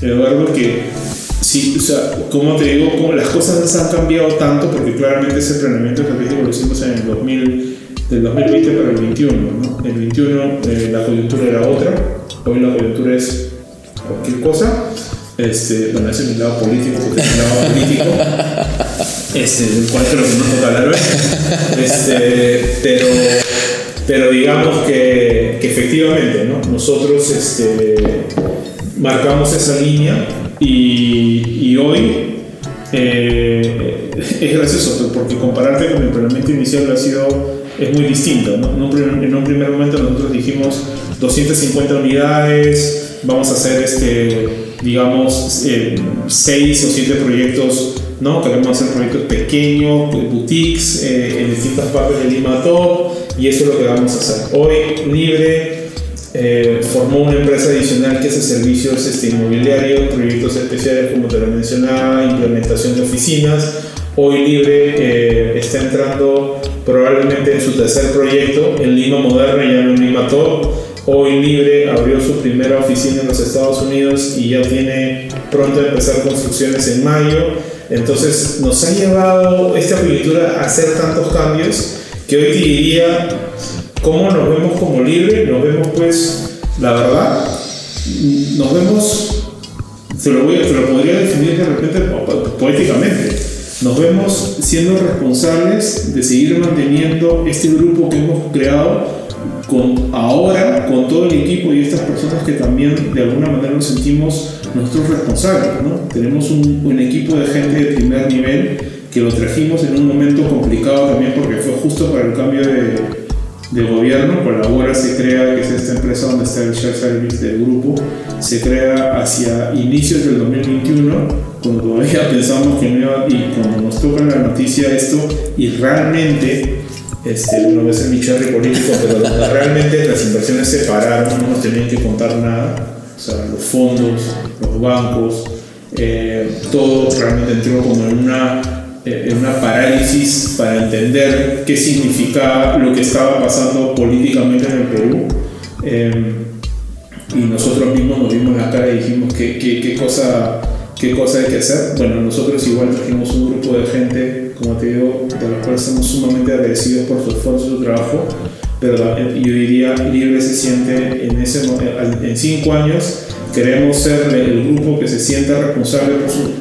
Speaker 2: Eduardo, que Sí, o sea, como te digo, como las cosas han cambiado tanto, porque claramente ese planeamiento estratégico lo hicimos en el 2000, del 2020 para el 21, ¿no? El 21 eh, la coyuntura era otra, hoy la coyuntura es cualquier cosa, este, bueno, ese es mi lado político, porque es mi lado político, este, cual lo que no toca hablar este, pero, pero digamos que, efectivamente, ¿no? Nosotros este, marcamos esa línea y, y hoy eh, es gracioso porque compararte con el planeamiento inicial ha sido, es muy distinto. ¿no? En, un primer, momento nosotros dijimos 250 unidades, vamos a hacer, este, digamos, 6 eh, o 7 proyectos, ¿no? queremos hacer proyectos pequeños, boutiques eh, en distintas partes de Lima Top y eso es lo que vamos a hacer. Hoy, libre eh, formó una empresa adicional que hace servicios este, inmobiliarios, proyectos especiales, como te lo mencionaba, implementación de oficinas. Hoy Libre eh, está entrando probablemente en su tercer proyecto en Lima Moderna, ya en Lima Top. Hoy Libre abrió su primera oficina en los Estados Unidos y ya tiene pronto a empezar construcciones en mayo. Entonces nos ha llevado esta coyuntura a hacer tantos cambios que hoy diría ¿Cómo nos vemos como libre? Nos vemos pues, la verdad, nos vemos, se lo, voy, se lo podría definir de repente poéticamente, nos vemos siendo responsables de seguir manteniendo este grupo que hemos creado con ahora, con todo el equipo y estas personas que también de alguna manera nos sentimos nuestros responsables. ¿no? Tenemos un, un equipo de gente de primer nivel que lo trajimos en un momento complicado también porque fue justo para el cambio de, de gobierno, Colabora se crea, que es esta empresa donde está el share service del grupo, se crea hacia inicios del 2021, cuando todavía pensamos que no iba, y cuando nos toca la noticia esto, y realmente, este, uno ve el mi político, pero realmente las inversiones se pararon, no nos tenían que contar nada, o sea, los fondos, los bancos, eh, todo realmente entró como en una en una parálisis para entender qué significaba lo que estaba pasando políticamente en el Perú. Em, y nosotros mismos nos vimos la cara y dijimos qué, qué, qué, cosa, qué cosa hay que hacer. Bueno, nosotros igual trajimos un grupo de gente, como te digo, de los cuales estamos sumamente agradecidos por su esfuerzo y su trabajo. Pero yo diría, Libre se siente en, ese, en cinco años Queremos ser el grupo que se sienta responsable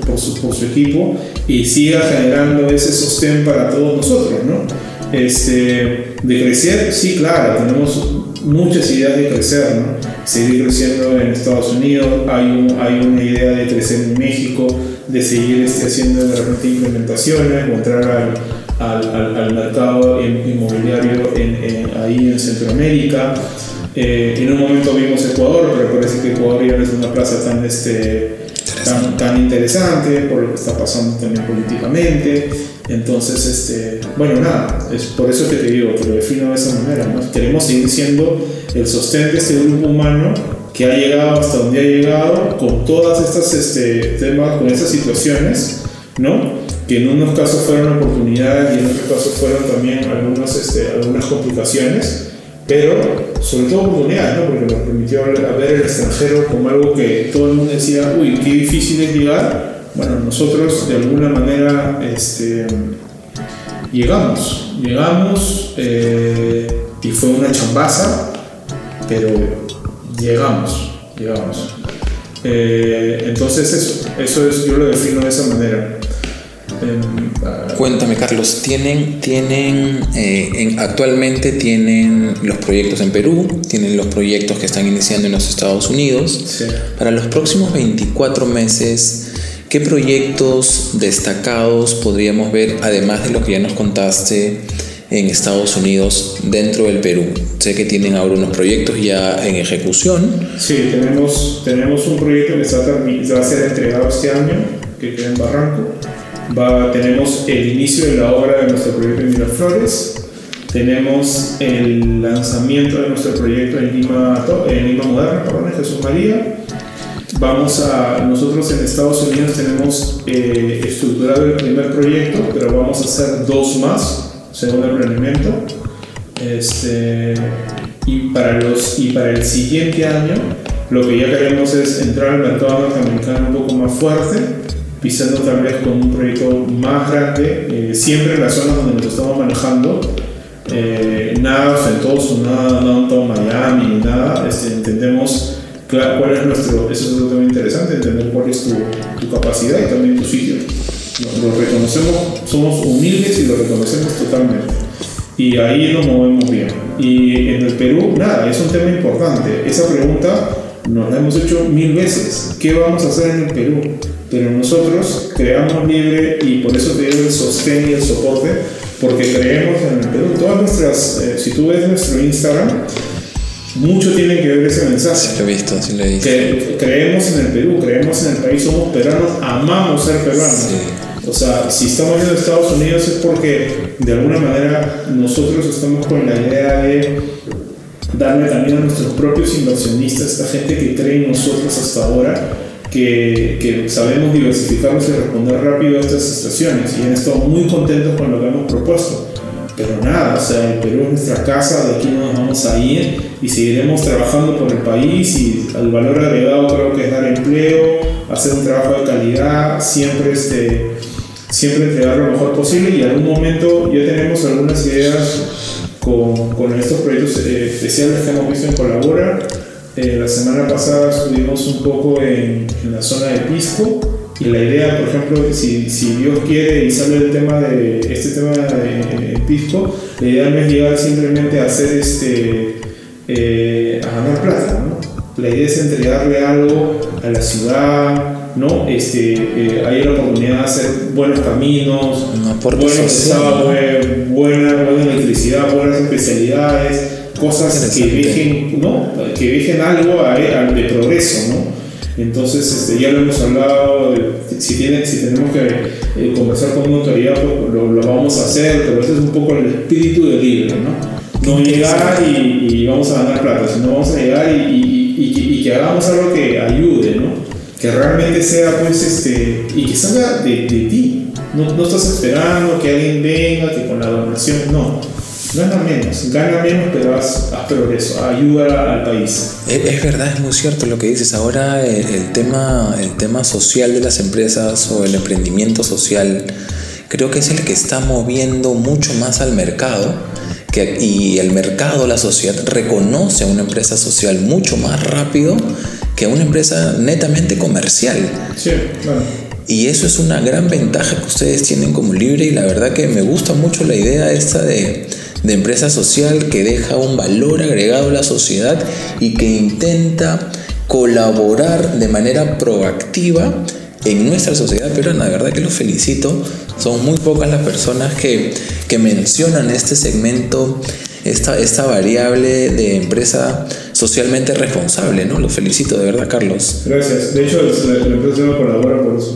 Speaker 2: por su, equipo y siga generando ese sostén para todos nosotros, ¿no? Este, de crecer, sí, claro, tenemos muchas ideas de crecer, ¿no? Seguir creciendo en Estados Unidos, hay, un, hay una idea de crecer en México, de seguir este, haciendo de implementaciones, entrar al, mercado inmobiliario en, ahí en Centroamérica. Eh, en un momento vimos Ecuador, pero parece que Ecuador ya no es una plaza tan, este, tan, tan interesante por lo que está pasando también políticamente. Entonces, este, bueno, nada, es por eso que te digo, que lo defino de esa manera. ¿no? Queremos seguir siendo el sostén de este grupo humano que ha llegado hasta donde ha llegado con todas estas este, temas, con estas situaciones, ¿no? que en unos casos fueron oportunidades y en otros casos fueron también algunas, este, algunas complicaciones pero sobre todo oportunidades, ¿no? porque nos permitió ver el extranjero como algo que todo el mundo decía, uy, qué difícil es llegar. Bueno, nosotros de alguna manera este, llegamos, llegamos eh, y fue una chambaza, pero llegamos, llegamos. Eh, entonces eso, eso es, yo lo defino de esa manera.
Speaker 1: Cuéntame, Carlos, ¿tienen, tienen eh, actualmente tienen los proyectos en Perú, tienen los proyectos que están iniciando en los Estados Unidos? Para los próximos 24 meses, ¿qué proyectos destacados podríamos ver, además de lo que ya nos contaste en Estados Unidos, dentro del Perú? Sé que tienen ahora unos proyectos ya en ejecución.
Speaker 2: Sí, tenemos, tenemos un proyecto que está, va a ser entregado este año, que queda en Barranco Va, tenemos el inicio de la obra de nuestro proyecto en Miraflores, tenemos el lanzamiento de nuestro proyecto en Lima, en Lima Moderna, perdón, en Jesús María. Vamos a, nosotros en Estados Unidos tenemos eh, estructurado el primer proyecto, pero vamos a hacer dos más, segundo emprendimiento. Este, y, para los, y para el siguiente año, lo que ya queremos es entrar al mercado norteamericano un poco más fuerte, pisando tal vez con un proyecto más grande, eh, siempre en las zonas donde nos estamos manejando. Eh, nada ostentoso, nada downtown Miami, nada. Este, entendemos cuál es nuestro, eso es también interesante, entender cuál es tu, tu capacidad y también tu sitio. Lo, lo reconocemos, somos humildes y lo reconocemos totalmente y ahí nos movemos bien. Y en el Perú, nada, es un tema importante. Esa pregunta nos la hemos hecho mil veces. ¿Qué vamos a hacer en el Perú? Pero nosotros creamos libre y por eso te digo el sostén y el soporte, porque creemos en el Perú. Todas nuestras, eh, si tú ves nuestro Instagram, mucho tiene que ver ese mensaje.
Speaker 1: Sí, lo he visto, sí lo he visto.
Speaker 2: Que creemos en el Perú, creemos en el país, somos peruanos, amamos ser peruanos. Sí o sea, si estamos viendo Estados Unidos es porque de alguna manera nosotros estamos con la idea de darle también a nuestros propios inversionistas, esta gente que cree en nosotros hasta ahora, que, que sabemos diversificarnos y responder rápido a estas situaciones y han estado muy contentos con lo que hemos propuesto. Pero nada, o sea, el Perú es nuestra casa, de aquí no nos vamos a ir y seguiremos trabajando por el país y el valor agregado creo que es dar empleo, hacer un trabajo de calidad, siempre este, siempre entregar lo mejor posible y en algún momento ya tenemos algunas ideas con, con estos proyectos eh, especiales que hemos visto en Colabora. Eh, la semana pasada estuvimos un poco en, en, la zona de Pisco y la idea, por ejemplo, si, si Dios quiere y sale el tema de este tema de, Pisco, la idea no es llegar simplemente a hacer este, eh, a ganar plata, ¿no? La idea es entregarle algo a la ciudad, ¿no? Este, eh, hay la oportunidad de hacer buenos caminos, buenos desagües, buena, buena electricidad, buenas especialidades, cosas que dejen, ¿no? que dejen algo de progreso. ¿no? Entonces, este, ya lo hemos hablado, si, tiene, si tenemos que eh, conversar con una autoridad, pues lo, lo, vamos a hacer, pero ese es un poco el espíritu del libro, ¿no? No llegar y, y, vamos a ganar plata, sino vamos a llegar y, y, y que hagamos algo que ayude, ¿no? que realmente sea, pues, este, y que salga de, de ti. No, no, estás esperando que alguien venga, que con la donación, no. Gana menos, gana menos, pero haz, haz progreso, ayuda al país.
Speaker 1: Es, es, verdad, es muy cierto lo que dices. Ahora el, el, tema, el tema social de las empresas o el emprendimiento social creo que es el que está moviendo mucho más al mercado. Que, y el mercado, la sociedad reconoce a una empresa social mucho más rápido que una empresa netamente comercial.
Speaker 2: Sí, claro.
Speaker 1: Y eso es una gran ventaja que ustedes tienen como libre y la verdad que me gusta mucho la idea esta de, de empresa social que deja un valor agregado a la sociedad y que intenta colaborar de manera proactiva en nuestra sociedad peruana. De verdad que los felicito. Son muy pocas las personas que, que mencionan este segmento, esta, esta variable de empresa socialmente responsable, ¿no? Lo felicito de verdad, Carlos.
Speaker 2: Gracias. De hecho, la, la empresa colabora por eso.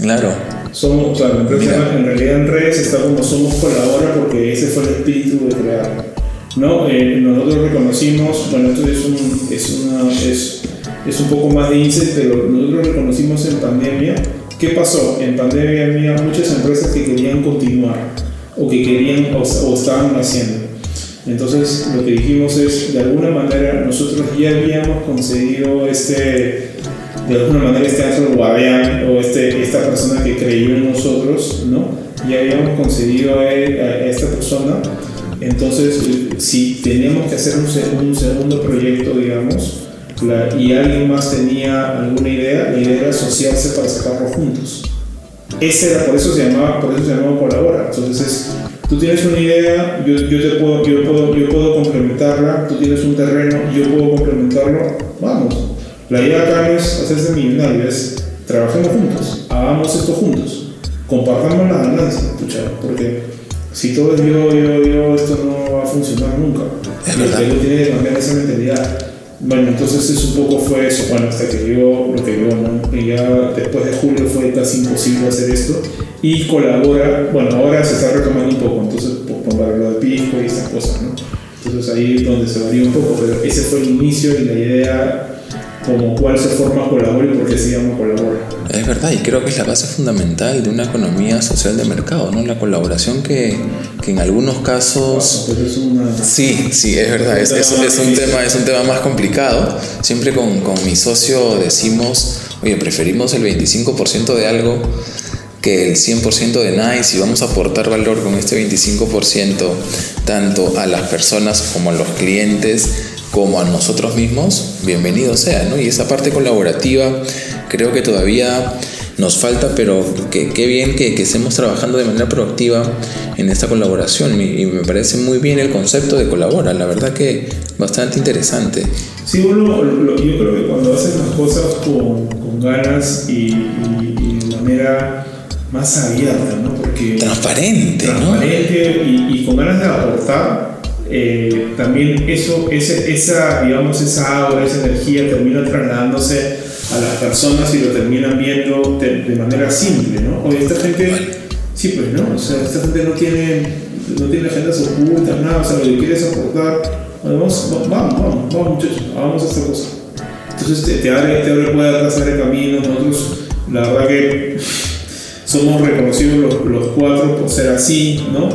Speaker 1: Claro.
Speaker 2: Somos, o sea, la empresa en realidad en redes está como somos colabora porque ese fue el espíritu de crear. ¿no? Eh, nosotros reconocimos, bueno, esto es un, es, una, es, es un poco más de INSE, pero nosotros reconocimos en pandemia. ¿Qué pasó? En pandemia había muchas empresas que querían continuar o que querían o, o estaban haciendo entonces lo que dijimos es, de alguna manera, nosotros ya habíamos conseguido este, de alguna manera este ángel guardián o este, esta persona que creyó en nosotros, ¿no? Ya habíamos conseguido a, a esta persona. Entonces, si teníamos que hacer un, un segundo proyecto, digamos, la, y alguien más tenía alguna idea, la idea era asociarse para sacarlo juntos. Ese era, por eso se llamaba, por eso se llamaba colabora. Entonces es Tú tienes una idea, yo, yo, te puedo, yo, puedo, yo puedo complementarla, tú tienes un terreno, yo puedo complementarlo, vamos. La idea acá es hacerse millonario, es trabajemos juntos, hagamos esto juntos, compartamos la ganancia, porque si todo es yo, yo, yo, esto no va a funcionar nunca.
Speaker 1: Es
Speaker 2: verdad. El tiene que cambiar esa mentalidad. Bueno, entonces es un poco fue eso, bueno, hasta que llegó lo que llegó, ¿no? Y ya después de julio fue casi imposible hacer esto y colabora, bueno, ahora se está retomando un poco, entonces para lo de Pisco y esas cosas, ¿no? Entonces ahí es donde se varía un poco, pero ese fue el inicio y la idea como cuál se forma Colabora y por qué se llama Colabora.
Speaker 1: Es verdad, y creo que es la base fundamental de una economía social de mercado, ¿no? La colaboración que, que en algunos casos...
Speaker 2: es una...
Speaker 1: Sí, sí, es verdad, es, es, es, un tema, es un tema más complicado. Siempre con, con mi socio decimos, oye, preferimos el 25% de algo que el 100% de NICE y vamos a aportar valor con este 25% tanto a las personas como a los clientes como a nosotros mismos, bienvenido sea, ¿no? Y esa parte colaborativa creo que todavía nos falta, pero qué bien que, que, estemos trabajando de manera proactiva en esta colaboración y, me parece muy bien el concepto de colabora, la verdad que bastante interesante.
Speaker 2: Sí, bueno, yo creo que cuando haces las cosas con, con ganas y, y, de manera más abierta, ¿no?
Speaker 1: Porque transparente,
Speaker 2: transparente y, y, con ganas de aportar, eh, también eso, ese, esa, digamos, esa aura, esa energía termina trasladándose a las personas y lo terminan viendo de, manera simple, ¿no? Oye, esta gente, sí, pues, ¿no? O sea, esta gente no tiene, no tiene agendas ocultas, nada, o sea, lo que quiere es aportar, vamos, vamos, vamos, vamos muchachos, hagamos esta cosa. Entonces te, te abre, te abre puertas, abre caminos, nosotros, la verdad que somos reconocidos los, los, cuatro por ser así, ¿no?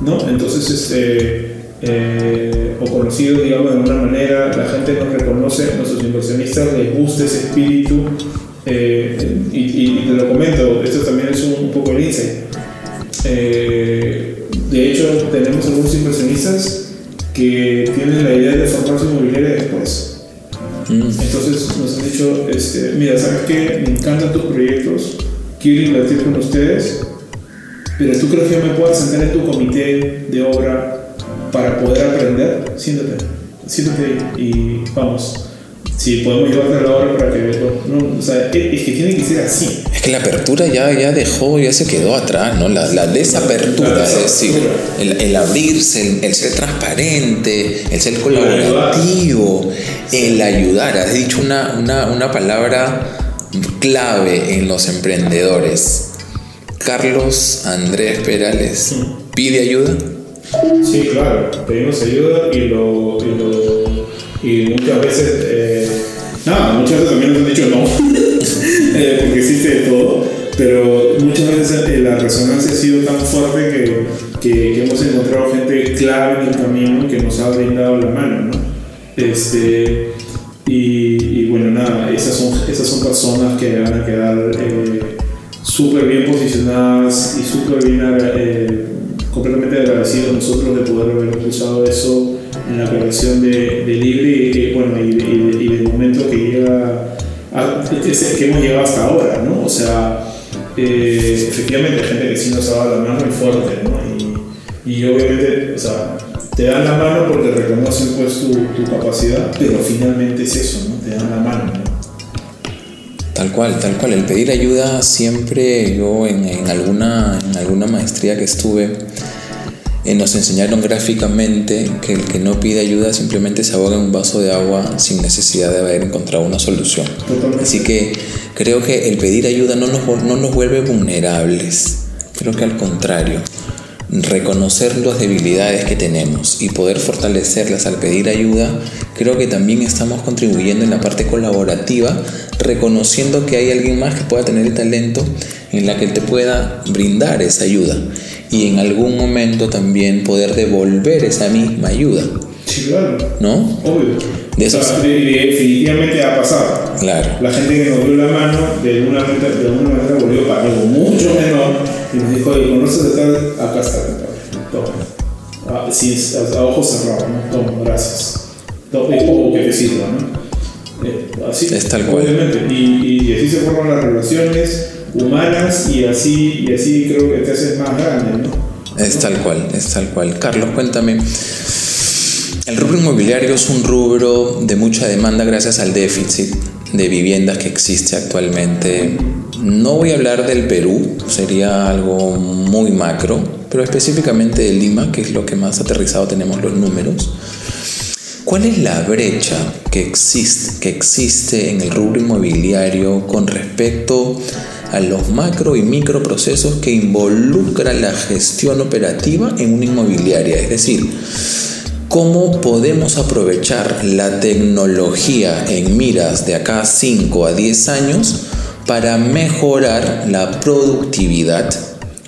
Speaker 2: ¿No? Entonces, este, eh, o conocidos, digamos, de alguna manera, la gente nos reconoce, nuestros inversionistas les gusta ese espíritu. Eh, y, te lo comento, esto también es un, poco el insight. Eh, de hecho, tenemos algunos inversionistas que tienen la idea de formar su inmobiliaria después. Mm. Entonces nos han dicho, este, mira, ¿sabes qué? Me encantan tus proyectos, quiero invertir con ustedes, pero tú crees que me puedas sentar en tu comité de obra para poder aprender? Siéntate, siéntate y vamos. Si podemos llevarte a la obra para que veas. No, o sea, es que tiene que ser así.
Speaker 1: Es que la apertura ya, ya dejó, ya se quedó atrás, ¿no? La, la desapertura, es decir, el, el abrirse, el, ser transparente, el ser colaborativo, el ayudar. Has dicho una, una, una palabra clave en los emprendedores. Carlos Andrés Perales, ¿pide ayuda?
Speaker 2: Sí, claro, pedimos ayuda y, lo, y, muchas veces, eh, nada, muchas veces también nos han dicho no, eh, porque existe de todo, pero muchas veces eh, la resonancia ha sido tan fuerte que, que, hemos encontrado gente clave en el camino que nos ha brindado la mano, ¿no? Este, y, bueno, nada, esas son, esas son personas que van a quedar súper bien posicionadas y súper bien eh, completamente agradecidos nosotros de poder haber usado eso en la creación de, de Libre y, bueno, y, y, del momento que llega que, hemos llegado hasta ahora, ¿no? O sea, eh, efectivamente hay gente que sí nos ha dado la mano y fuerte, ¿no? Y, obviamente, o sea, te dan la mano porque reconocen pues tu, tu, capacidad, pero finalmente es eso, ¿no? Te dan la mano, ¿no?
Speaker 1: Tal cual, tal cual. El pedir ayuda siempre, yo en, en alguna, en alguna maestría que estuve, eh, nos enseñaron gráficamente que el que no pide ayuda simplemente se ahoga en un vaso de agua sin necesidad de haber encontrado una solución. Así que creo que el pedir ayuda no nos, no nos vuelve vulnerables. Creo que al contrario, reconocer las debilidades que tenemos y poder fortalecerlas al pedir ayuda, creo que también estamos contribuyendo en la parte colaborativa, reconociendo que hay alguien más que pueda tener el talento en la que te pueda brindar esa ayuda y en algún momento también poder devolver esa misma ayuda.
Speaker 2: Sí, claro.
Speaker 1: ¿No?
Speaker 2: Obvio. De eso definitivamente ha pasado.
Speaker 1: Claro.
Speaker 2: La gente que nos dio la mano de alguna manera, de alguna manera volvió para algo mucho menor y nos dijo, oye, conoces de tal, acá está, toma. Ah, sí, a, ojos cerrados, ¿no? Toma, gracias. Toma, o que te sirva, ¿no? Eh, así,
Speaker 1: es tal cual.
Speaker 2: Obviamente. Y, y así se forman las relaciones humanas y así, y así creo que te haces más grande, ¿no?
Speaker 1: Es tal cual, es tal cual. Carlos, cuéntame. El rubro inmobiliario es un rubro de mucha demanda gracias al déficit de viviendas que existe actualmente. No voy a hablar del Perú, sería algo muy macro, pero específicamente de Lima, que es lo que más aterrizado tenemos los números. ¿Cuál es la brecha que existe, que existe en el rubro inmobiliario con respecto a los macro y microprocesos que involucra la gestión operativa en una inmobiliaria. Es decir, cómo podemos aprovechar la tecnología en miras de acá 5 a 10 años para mejorar la productividad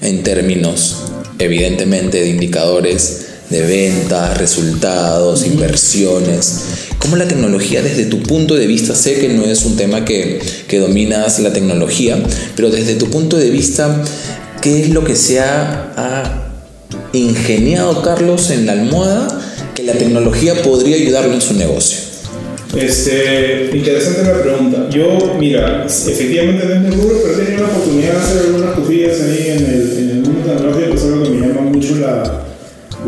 Speaker 1: en términos evidentemente de indicadores de ventas, resultados, inversiones. ¿Cómo la tecnología desde tu punto de vista, sé que no es un tema que, que dominas la tecnología, pero desde tu punto de vista, ¿qué es lo que se ha, ha ingeniado Carlos en la almohada la tecnología podría ayudarlo en su negocio?
Speaker 2: Este, interesante la pregunta. Yo, mira, efectivamente es mi rubro, pero he tenido la oportunidad de hacer algunas cosillas ahí en el, en el mundo tecnológico, que es algo que me llama mucho la,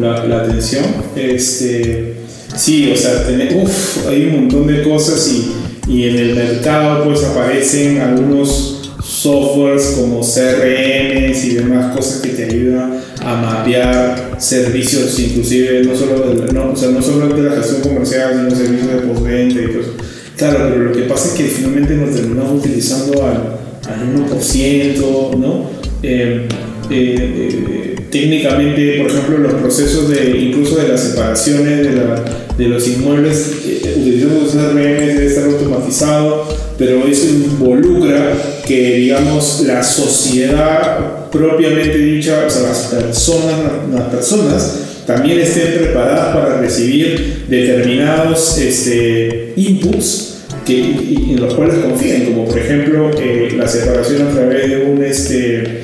Speaker 2: la, la atención. Este, sí, o sea, tener, uf, hay un montón de cosas y, y en el mercado pues aparecen algunos softwares como CRMs y demás cosas que te ayudan a mapear servicios, inclusive no solo de, no, o sea, no solo de la gestión comercial, sino servicios de postventa y eso. Claro, pero lo que pasa es que finalmente nos terminamos utilizando al, al 1%, ¿no? Eh, eh, eh, técnicamente, por ejemplo, los procesos de incluso de las separaciones de, la, de los inmuebles, eh, utilizando los CRM debe estar automatizado, pero eso involucra que, digamos, la sociedad propiamente dicha, o sea, las personas, las personas también estén preparadas para recibir determinados este, inputs que, en los cuales confíen, como por ejemplo eh, la separación a través de un, este,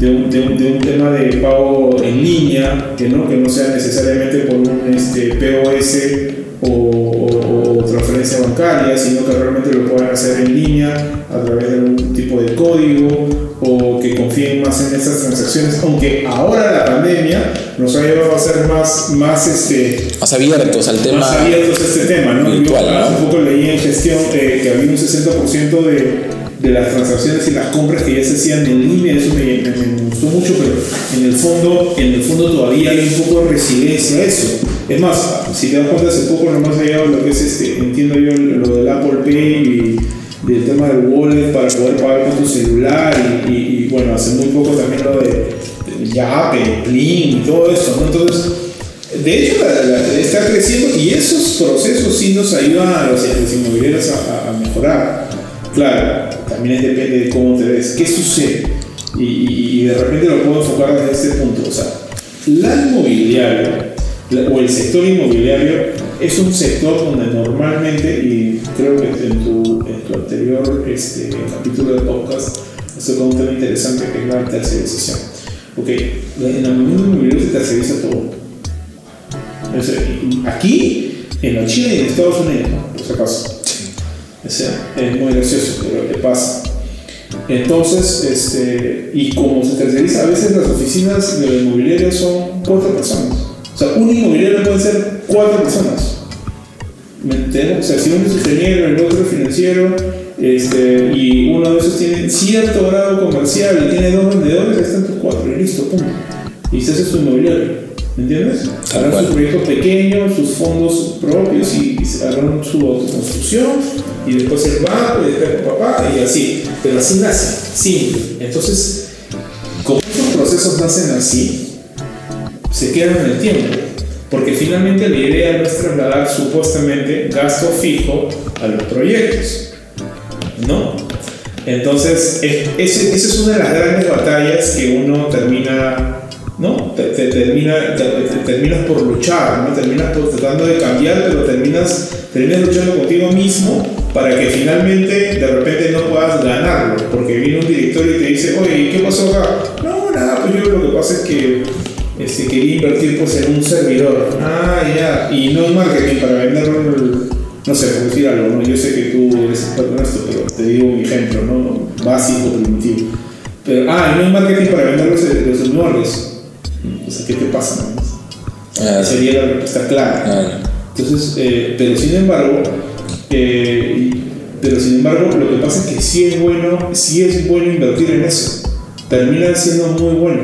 Speaker 2: de un, tema de pago en línea, que no, que no sea necesariamente por un este, POS o, o, o, transferencia bancaria, sino que realmente lo puedan hacer en línea a través de algún tipo de código o que confíen más en esas transacciones, aunque ahora la pandemia nos ha llevado a ser más, más, este,
Speaker 1: más abiertos al tema.
Speaker 2: Más abiertos a este tema, ¿no?
Speaker 1: Virtual,
Speaker 2: Yo
Speaker 1: ¿no?
Speaker 2: un poco leí en gestión eh, que había un 60% de de las transacciones y las compras que ya se hacían en línea, eso me, me, me, gustó mucho, pero en el fondo, en el fondo todavía hay un poco de resiliencia a eso. Es más, si te das cuenta, hace poco nomás ha llegado lo que es este, entiendo yo, lo del Apple Pay y del tema del wallet para poder pagar con tu celular y, y, y bueno, hace muy poco también lo de, de Yape, Plin y todo eso, ¿no? Entonces, de hecho, está creciendo y esos procesos sí nos ayudan a los, a inmobiliarios a, mejorar. Claro, también depende de cómo te ves. ¿Qué sucede? Y, y, y, de repente lo puedo enfocar desde este punto. O sea, la inmobiliaria o el sector inmobiliario es un sector donde normalmente, y creo que en tu, en tu anterior este, capítulo de podcast, tocado un tema interesante que es la tercerización. Ok, en el mundo inmobiliario se terceriza todo. O aquí, en la China y en Estados Unidos, por si acaso. O es muy gracioso, pero ¿qué pasa? Entonces, este, y como se terceriza, a veces las oficinas de la inmobiliaria son cuatro personas. O sea, un inmobiliario puede ser cuatro personas. ¿Me entiendes? O sea, si uno es ingeniero, el otro es financiero, este, y uno de esos tiene cierto grado comercial y tiene dos vendedores, están tus cuatro, y listo, punto. Y se hace su inmobiliario. ¿Me entiendes? Harán su proyecto pequeño, sus fondos propios y, y harán su autoconstrucción y después el banco y después el papá y así. Pero así nace, simple. Entonces, como estos procesos nacen así, se quedan en el tiempo. Porque finalmente la idea no es trasladar supuestamente gasto fijo a los proyectos. ¿No? Entonces, esa es una de las grandes batallas que uno termina ¿no? Te, te, termina, te, te, terminas por luchar, ¿no? Terminas por tratando de cambiar, pero terminas, terminas luchando contigo mismo para que finalmente de repente no puedas ganarlo, porque viene un director y te dice, oye, ¿qué pasó acá? No, nada, pues yo lo que pasa es que este, quería invertir pues, en un servidor. Ah, ya, y no hay marketing para venderlo, no sé, por decir algo, ¿no? Yo sé que tú eres experto en esto, pero te digo un ejemplo, ¿no? Básico, primitivo. Pero, ah, no hay marketing para vender los, los inmuebles. O sea, ¿qué te pasa? Sería la respuesta clara.
Speaker 1: Claro.
Speaker 2: Entonces, eh, pero sin embargo, eh, pero sin embargo, lo que pasa es que sí es bueno, sí es bueno invertir en eso. Termina siendo muy bueno.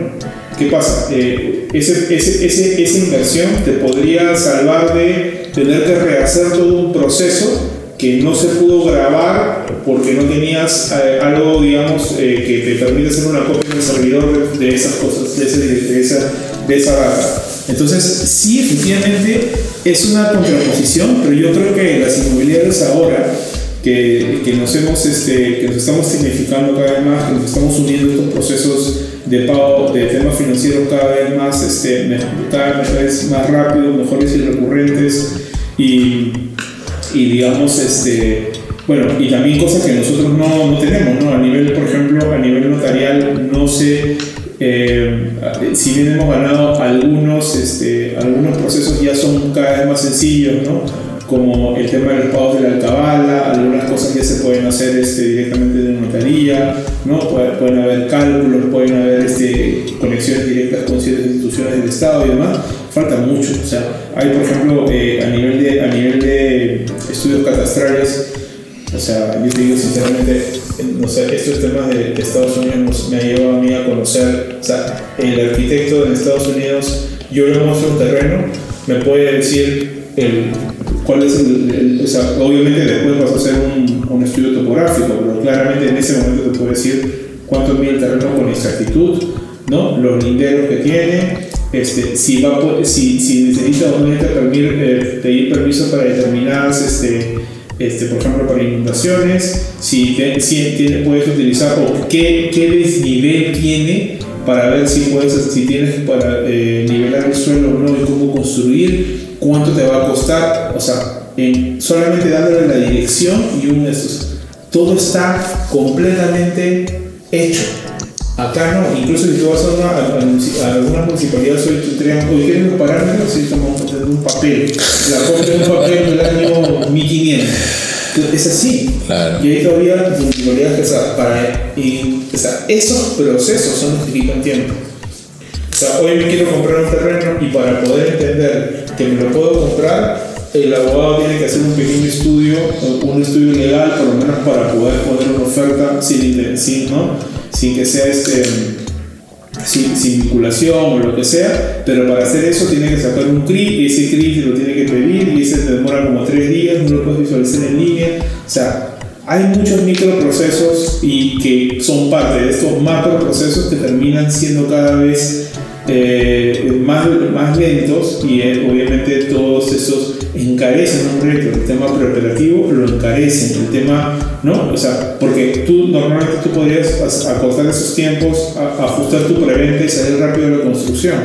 Speaker 2: ¿Qué pasa? Eh, ese, ese, ese, esa inversión te podría salvar de tener que rehacer todo un proceso que no se pudo grabar porque no tenías eh, algo, digamos, eh, que te permite hacer una copia en el servidor de, esas cosas, de, ese, de, esa, de esa data. Entonces, sí, efectivamente, es una contraposición, pero yo creo que las inmobiliarias ahora, que, que, nos hemos, este, que nos estamos significando cada vez más, que nos estamos uniendo estos procesos de temas financieros cada vez más, este, cada vez más rápidos, mejores y recurrentes, y, y digamos, este, bueno, y también cosas que nosotros no, no, tenemos, ¿no? A nivel, por ejemplo, a nivel notarial, no sé, eh, si bien hemos ganado algunos, este, algunos procesos ya son cada vez más sencillos, ¿no? Como el tema de los pagos de la alcabala, algunas cosas ya se pueden hacer este, directamente de notaría, ¿no? pueden haber cálculos, pueden haber este, conexiones directas con ciertas instituciones del Estado y demás. Falta mucho, o sea, hay por ejemplo eh, a, nivel de, a nivel de estudios catastrales, o sea, yo te digo sinceramente, no sé, estos temas de, Estados Unidos me ha llevado a mí a conocer, o sea, el arquitecto de Estados Unidos, yo le muestro un terreno, me puede decir el, cuál es el, o sea, obviamente después vas a hacer un, un, estudio topográfico, pero claramente en ese momento te puede decir cuánto mide el terreno con exactitud, ¿no? los linderos que tiene, este, si, va, si, si necesita eh, pedir permiso para determinadas este, este, por ejemplo, para inundaciones, si, si puedes utilizar o qué, qué, desnivel tiene para ver si, puedes, si tienes para eh, nivelar el suelo o no y cómo construir, cuánto te va a costar, o sea, en, solamente dándole la dirección y un estos. Todo está completamente hecho. Acá no, incluso si tú vas a, una, a, a algunas municipalidades hoy te traen, hoy quieren los parámetros, si estamos un papel, la copia de un papel del año 1500. Es así. Y ahí todavía municipalidades que, o para, y, o sea, esos procesos son los que quitan tiempo. O sea, hoy me quiero comprar un terreno y para poder entender que me lo puedo comprar, el abogado tiene que hacer un pequeño estudio, un estudio legal, por lo menos para poder poner una oferta sin, sin, ¿no? sin que sea este, sin, vinculación o lo que sea, pero para hacer eso tiene que sacar un CRI, y ese CRI se lo tiene que pedir y ese demora como tres días, no lo puedes visualizar en línea, o sea, hay muchos microprocesos y que son parte de estos macroprocesos que terminan siendo cada vez eh, más, más lentos y eh, obviamente todos esos encarecen un proyecto, el tema preoperativo lo encarecen, el tema, ¿no? O sea, porque tú normalmente tú podrías acortar esos tiempos, ajustar tu preventa y salir rápido de la construcción,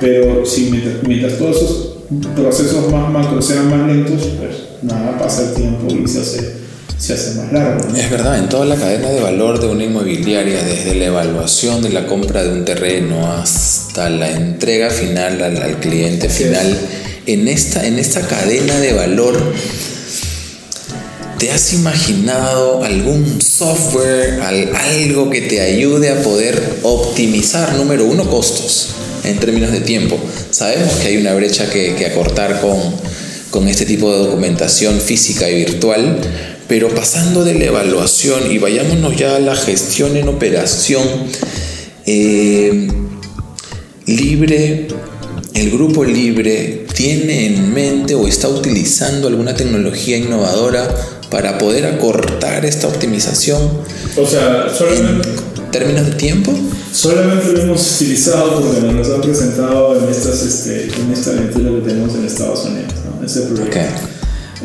Speaker 2: pero si mientras, todos esos procesos más macro sean más lentos, pues nada, pasa el tiempo y se hace se hace más largo.
Speaker 1: Es verdad, en toda la cadena de valor de una inmobiliaria, desde la evaluación de la compra de un terreno hasta la entrega final al, al cliente final, en esta, en esta cadena de valor, ¿te has imaginado algún software, algo que te ayude a poder optimizar, número uno, costos en términos de tiempo? Sabemos que hay una brecha que, que acortar con, con este tipo de documentación física y virtual, pero pasando de la evaluación y vayámonos ya a la gestión en operación, eh, libre el grupo libre tiene en mente o está utilizando alguna tecnología innovadora para poder acortar esta optimización?
Speaker 2: O sea, solamente...
Speaker 1: ¿En términos de tiempo?
Speaker 2: Solamente lo hemos utilizado porque nos han presentado en, estas, este, en esta aventura que tenemos en Estados Unidos, ¿no? Ese proyecto.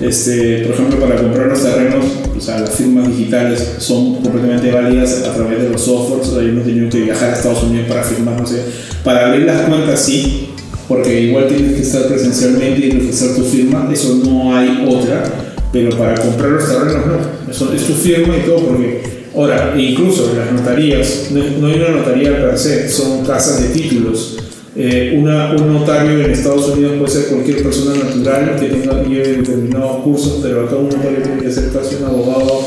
Speaker 2: Este, por ejemplo, para comprar los terrenos, o sea, las firmas digitales son completamente válidas a través de los softwares. O sea, yo no he tenido que viajar a Estados Unidos para firmar, no sé. Para abrir las cuentas, sí, porque igual tienes que estar presencialmente y ofrecer tu firma, eso no hay otra, pero para comprar los terrenos no, eso es tu firma y todo, porque ahora, incluso las notarías, no, hay una notaría per se, son casas de títulos. Eh, una, un notario en Estados Unidos puede ser cualquier persona natural que tenga determinados cursos, pero acá un notario tiene que ser casi un abogado,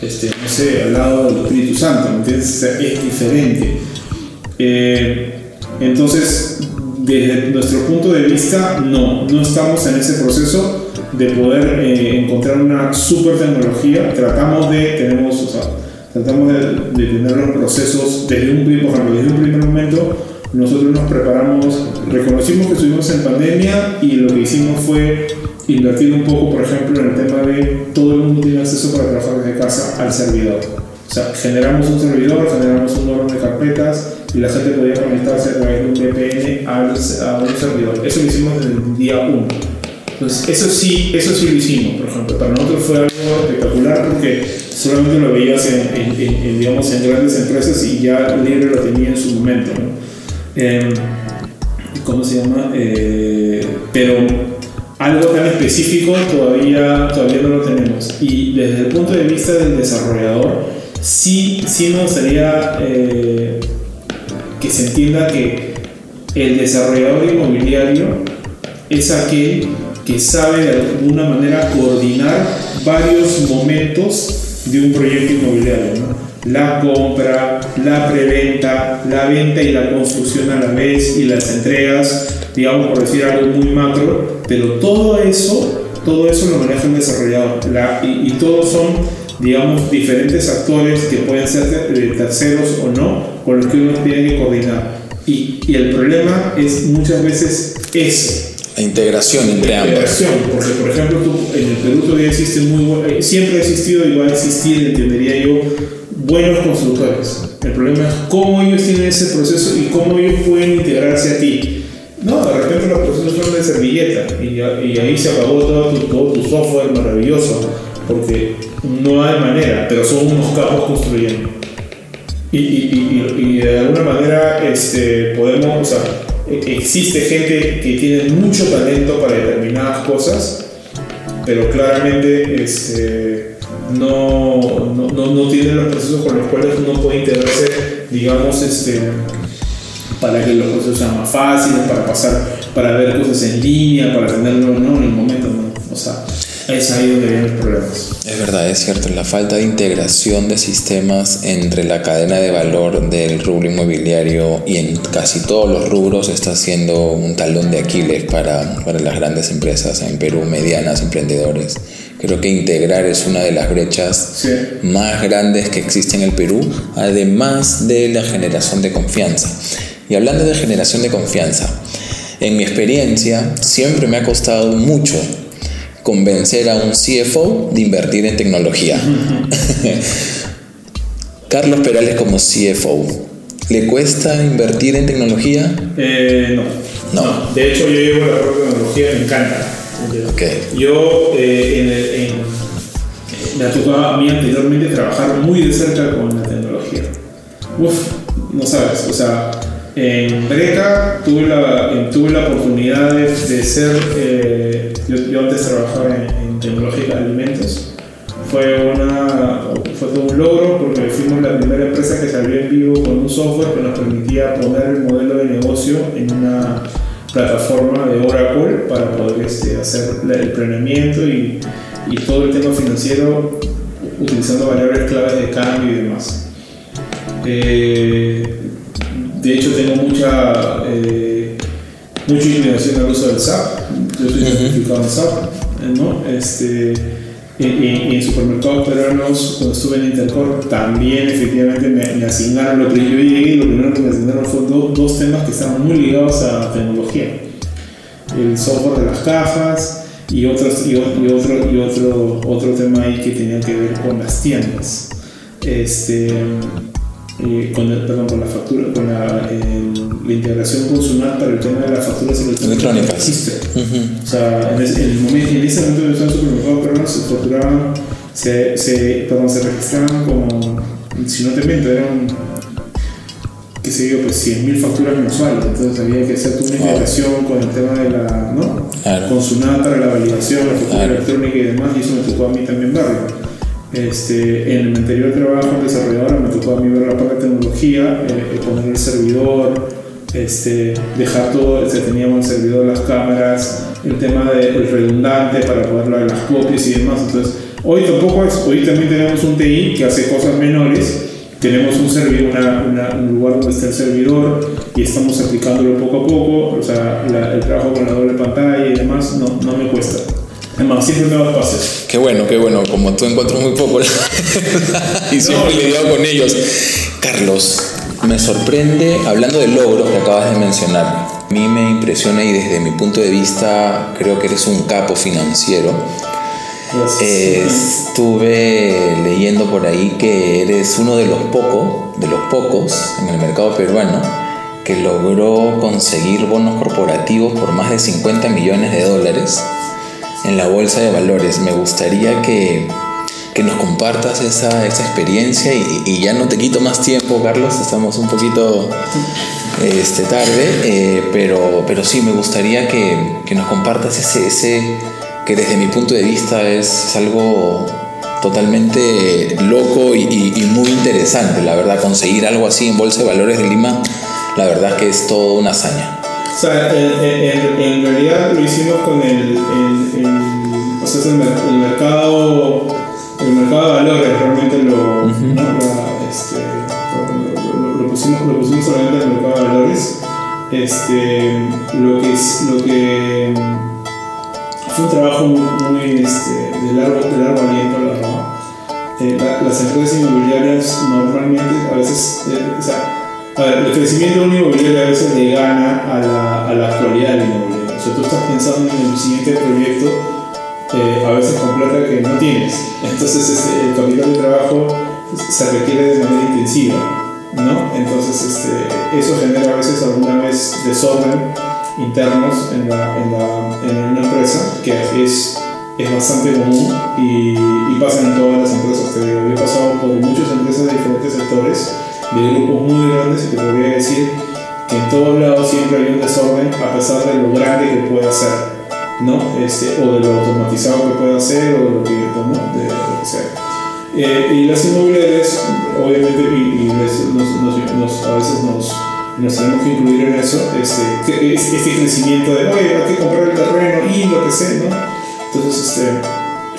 Speaker 2: este, no sé, al lado del Espíritu Santo, ¿me es diferente. Eh, entonces, desde nuestro punto de vista, no, no estamos en ese proceso de poder eh, encontrar una super tecnología. Tratamos de, tenemos, o sea, tratamos de, tener los procesos desde un, por desde un primer momento. Nosotros nos preparamos, reconocimos que estuvimos en pandemia y lo que hicimos fue invertir un poco, por ejemplo, en el tema de todo el mundo tiene acceso para trabajar desde casa al servidor. O sea, generamos un servidor, generamos un orden de carpetas y la gente podía conectarse a través de un VPN a un servidor. Eso lo hicimos desde el día 1. Entonces, eso sí, eso sí lo hicimos, por ejemplo. Para nosotros fue algo espectacular porque solamente lo veías en, digamos, en grandes empresas y ya libre lo tenía en su momento. Em, ¿Cómo se llama? Eh, pero algo tan específico todavía, todavía no lo tenemos. Y desde el punto de vista del desarrollador, sí, sí me gustaría eh, que se entienda que el desarrollador inmobiliario es aquel que sabe de alguna manera coordinar varios momentos de un proyecto inmobiliario. La compra, la preventa, la venta y la construcción a la vez y las entregas, digamos por decir algo muy macro, pero todo eso, todo eso lo maneja un desarrollador y, y todos son digamos, diferentes actores que pueden ser terceros o no, con los que uno tiene que coordinar. Y, y el problema es muchas veces eso.
Speaker 1: La integración entre
Speaker 2: ambos. Integración, porque por ejemplo tú, en el Perú todavía existe muy eh, siempre ha existido y va a existir, entendería yo, buenos constructores. El problema es cómo ellos tienen ese proceso y cómo ellos pueden integrarse a ti. No, de repente los procesos son de servilleta y, y ahí se acabó todo tu, software maravilloso, porque no hay manera, pero son unos capos construyendo. Y, y, y, de alguna manera este, podemos, o sea, e, existe gente que tiene mucho talento para determinadas cosas, pero claramente este, no, no, no, no tiene los procesos con los cuales uno puede integrarse, digamos, este, para que los procesos sean más fáciles, para pasar, para ver cosas en línea, para tenerlo ¿no? en el momento. ¿no? O sea, es ahí donde vienen los problemas.
Speaker 1: Es verdad, es cierto, la falta de integración de sistemas entre la cadena de valor del rubro inmobiliario y en casi todos los rubros está siendo un talón de Aquiles para, para las grandes empresas en Perú, medianas, emprendedores. Creo que integrar es una de las brechas más grandes que existe en el Perú, además de la generación de confianza. Y hablando de generación de confianza, en mi experiencia siempre me ha costado mucho convencer a un CFO de invertir en tecnología. Carlos Perales como CFO, ¿le cuesta invertir en tecnología?
Speaker 2: Eh, no. no. De hecho, yo llevo la propia tecnología, me encanta. Okay. Yo eh, en, me ha tocado a mí anteriormente trabajar muy de cerca con la tecnología. Uf, no sabes, o sea, en Breca tuve la, tuve la oportunidad de, ser, eh, yo, antes trabajaba en, tecnología de alimentos, fue, una, fue todo un logro porque fuimos la primera empresa que salió en vivo con un software que nos permitía poner el modelo de negocio en una plataforma de Oracle para poder este, hacer el planeamiento y, y todo el tema financiero utilizando variables claves de cambio y demás. Eh, de hecho, tengo mucha, eh, mucha inclinación al uso del SAP. Yo soy certificado en SAP. ¿no? Este, y, en supermercados peruanos, cuando estuve en Intercorp, también efectivamente me, asignaron, lo que yo llegué y lo primero que me asignaron fueron dos temas que estaban muy ligados a tecnología. El software de las cajas y, otros, y, otro, y otro, otro tema ahí que tenía que ver con las tiendas. Este, con, el, perdón, con la factura, con la, la integración con SUNAT para el tema de las facturas electrónicas. O sea, en, ese, el momento, en ese momento en el supermercado se facturaban, se, se, perdón, se registraban como, si no te miento, eran, qué sé yo, pues 100.000 facturas mensuales. Entonces había que hacer una integración con el tema de la, ¿no? Con SUNAT para la validación, la factura electrónica y demás, y eso me tocó a mí también verlo. Este, en el anterior trabajo desarrollador me tocó a mí ver la parte de tecnología, eh, poner el servidor, este, dejar todo, este, teníamos el servidor, las cámaras, el tema del redundante para poderlo de las copias y demás. Entonces, hoy tampoco es, hoy también tenemos un TI que hace cosas menores, tenemos un, servidor, un lugar donde está el servidor y estamos aplicándolo poco a poco, o sea, el trabajo con la doble pantalla y demás no, no me cuesta. Además, siempre nuevos pases.
Speaker 1: Qué bueno, qué bueno. Como tú encuentro muy poco y siempre he lidiado con ellos. Carlos, me sorprende, hablando de logros que acabas de mencionar, a mí me impresiona y desde mi punto de vista creo que eres un capo financiero. Estuve leyendo por ahí que eres uno de los pocos, de los pocos en el mercado peruano que logró conseguir bonos corporativos por más de 50 millones de dólares en la bolsa de valores. Me gustaría que, que nos compartas esa, esa experiencia y, ya no te quito más tiempo, Carlos, estamos un poquito este, tarde, eh, pero, pero sí, me gustaría que, que nos compartas ese, que desde mi punto de vista es, algo totalmente loco y, y, y, muy interesante, la verdad, conseguir algo así en Bolsa de Valores de Lima, la verdad que es todo una hazaña.
Speaker 2: O sea, en, en, realidad lo hicimos con el, el, el o sea, el, el, mercado, el mercado de valores, realmente lo, uh -huh. ¿no? La, este, lo, lo, pusimos, lo pusimos solamente en el mercado de valores. Este, lo que es, lo que fue un trabajo muy, este, de, largo, de largo aliento, la verdad. Eh, la, las empresas inmobiliarias normalmente a veces, eh, o sea, el crecimiento de un inmobiliario a veces le gana a la, a la actualidad del inmobiliario. O sea, tú estás pensando en el siguiente proyecto, eh, a veces con plata que no tienes. Entonces, este, el capital de trabajo se requiere de manera intensiva, ¿no? Entonces, este, eso genera a veces alguna vez desorden internos en, la, en, la, en una empresa, que es, es bastante común y, y pasa en todas las empresas. Te digo, he pasado por muchas empresas de diferentes sectores de grupos muy grandes y te podría decir que en todos lados siempre hay un desorden a pesar de lo grande que pueda ser, ¿no? Este, o de lo automatizado que pueda ser o de lo que, sea. Eh, y las inmobiliarias, obviamente, y, a veces nos, nos tenemos que incluir en eso, este, este crecimiento de, oye, hay que comprar el terreno y lo que sea, ¿no? Entonces, este,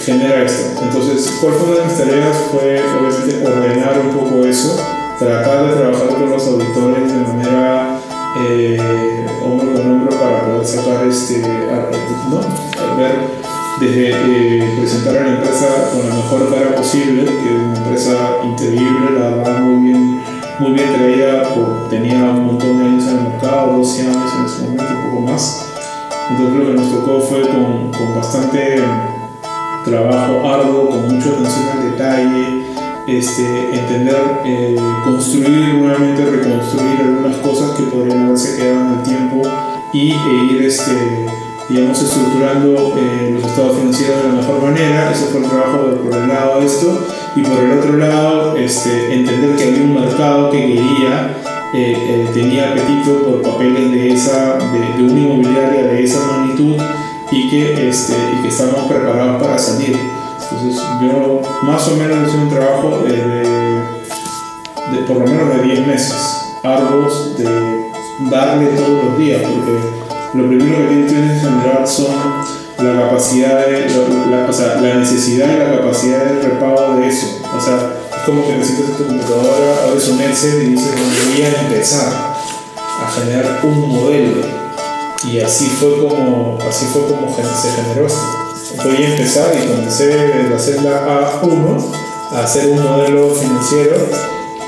Speaker 2: genera esto. Entonces, ¿cuál fue una de mis tareas? Fue, obviamente, ordenar un poco eso tratar de trabajar con los auditores de manera eh, hombro con hombro para poder sacar este, ¿no? ver desde eh, presentar a la empresa con la mejor cara posible, que es una empresa increíble, la verdad muy bien, muy bien traída, por, tenía un montón de años en el mercado, 12 años en ese momento, un poco más. Entonces lo que nos tocó fue con, con bastante trabajo arduo, con mucha atención al detalle, este, entender, eh, construir nuevamente, reconstruir algunas cosas que podrían haberse quedado en el tiempo y e ir, este, digamos, estructurando eh, los estados financieros de la mejor manera. Ese fue el trabajo por el lado de esto. Y por el otro lado, este, entender que había un mercado que quería, eh, tenía apetito por papeles de, esa, de, de una inmobiliaria de esa magnitud y que, este, y que estábamos preparados para salir. Entonces yo más o menos hice un trabajo de, de, por lo menos de 10 meses, arduos de darle todos los días, porque lo primero que tienes que generar son la capacidad de, la, o sea, la necesidad y la capacidad de repago de eso. O sea, es como que necesitas tu computadora, abres un Excel y dices, bueno, voy a empezar a generar un modelo. Y así fue como, así fue como se generó esto voy a empezar y comencé de la celda A1 a hacer un modelo financiero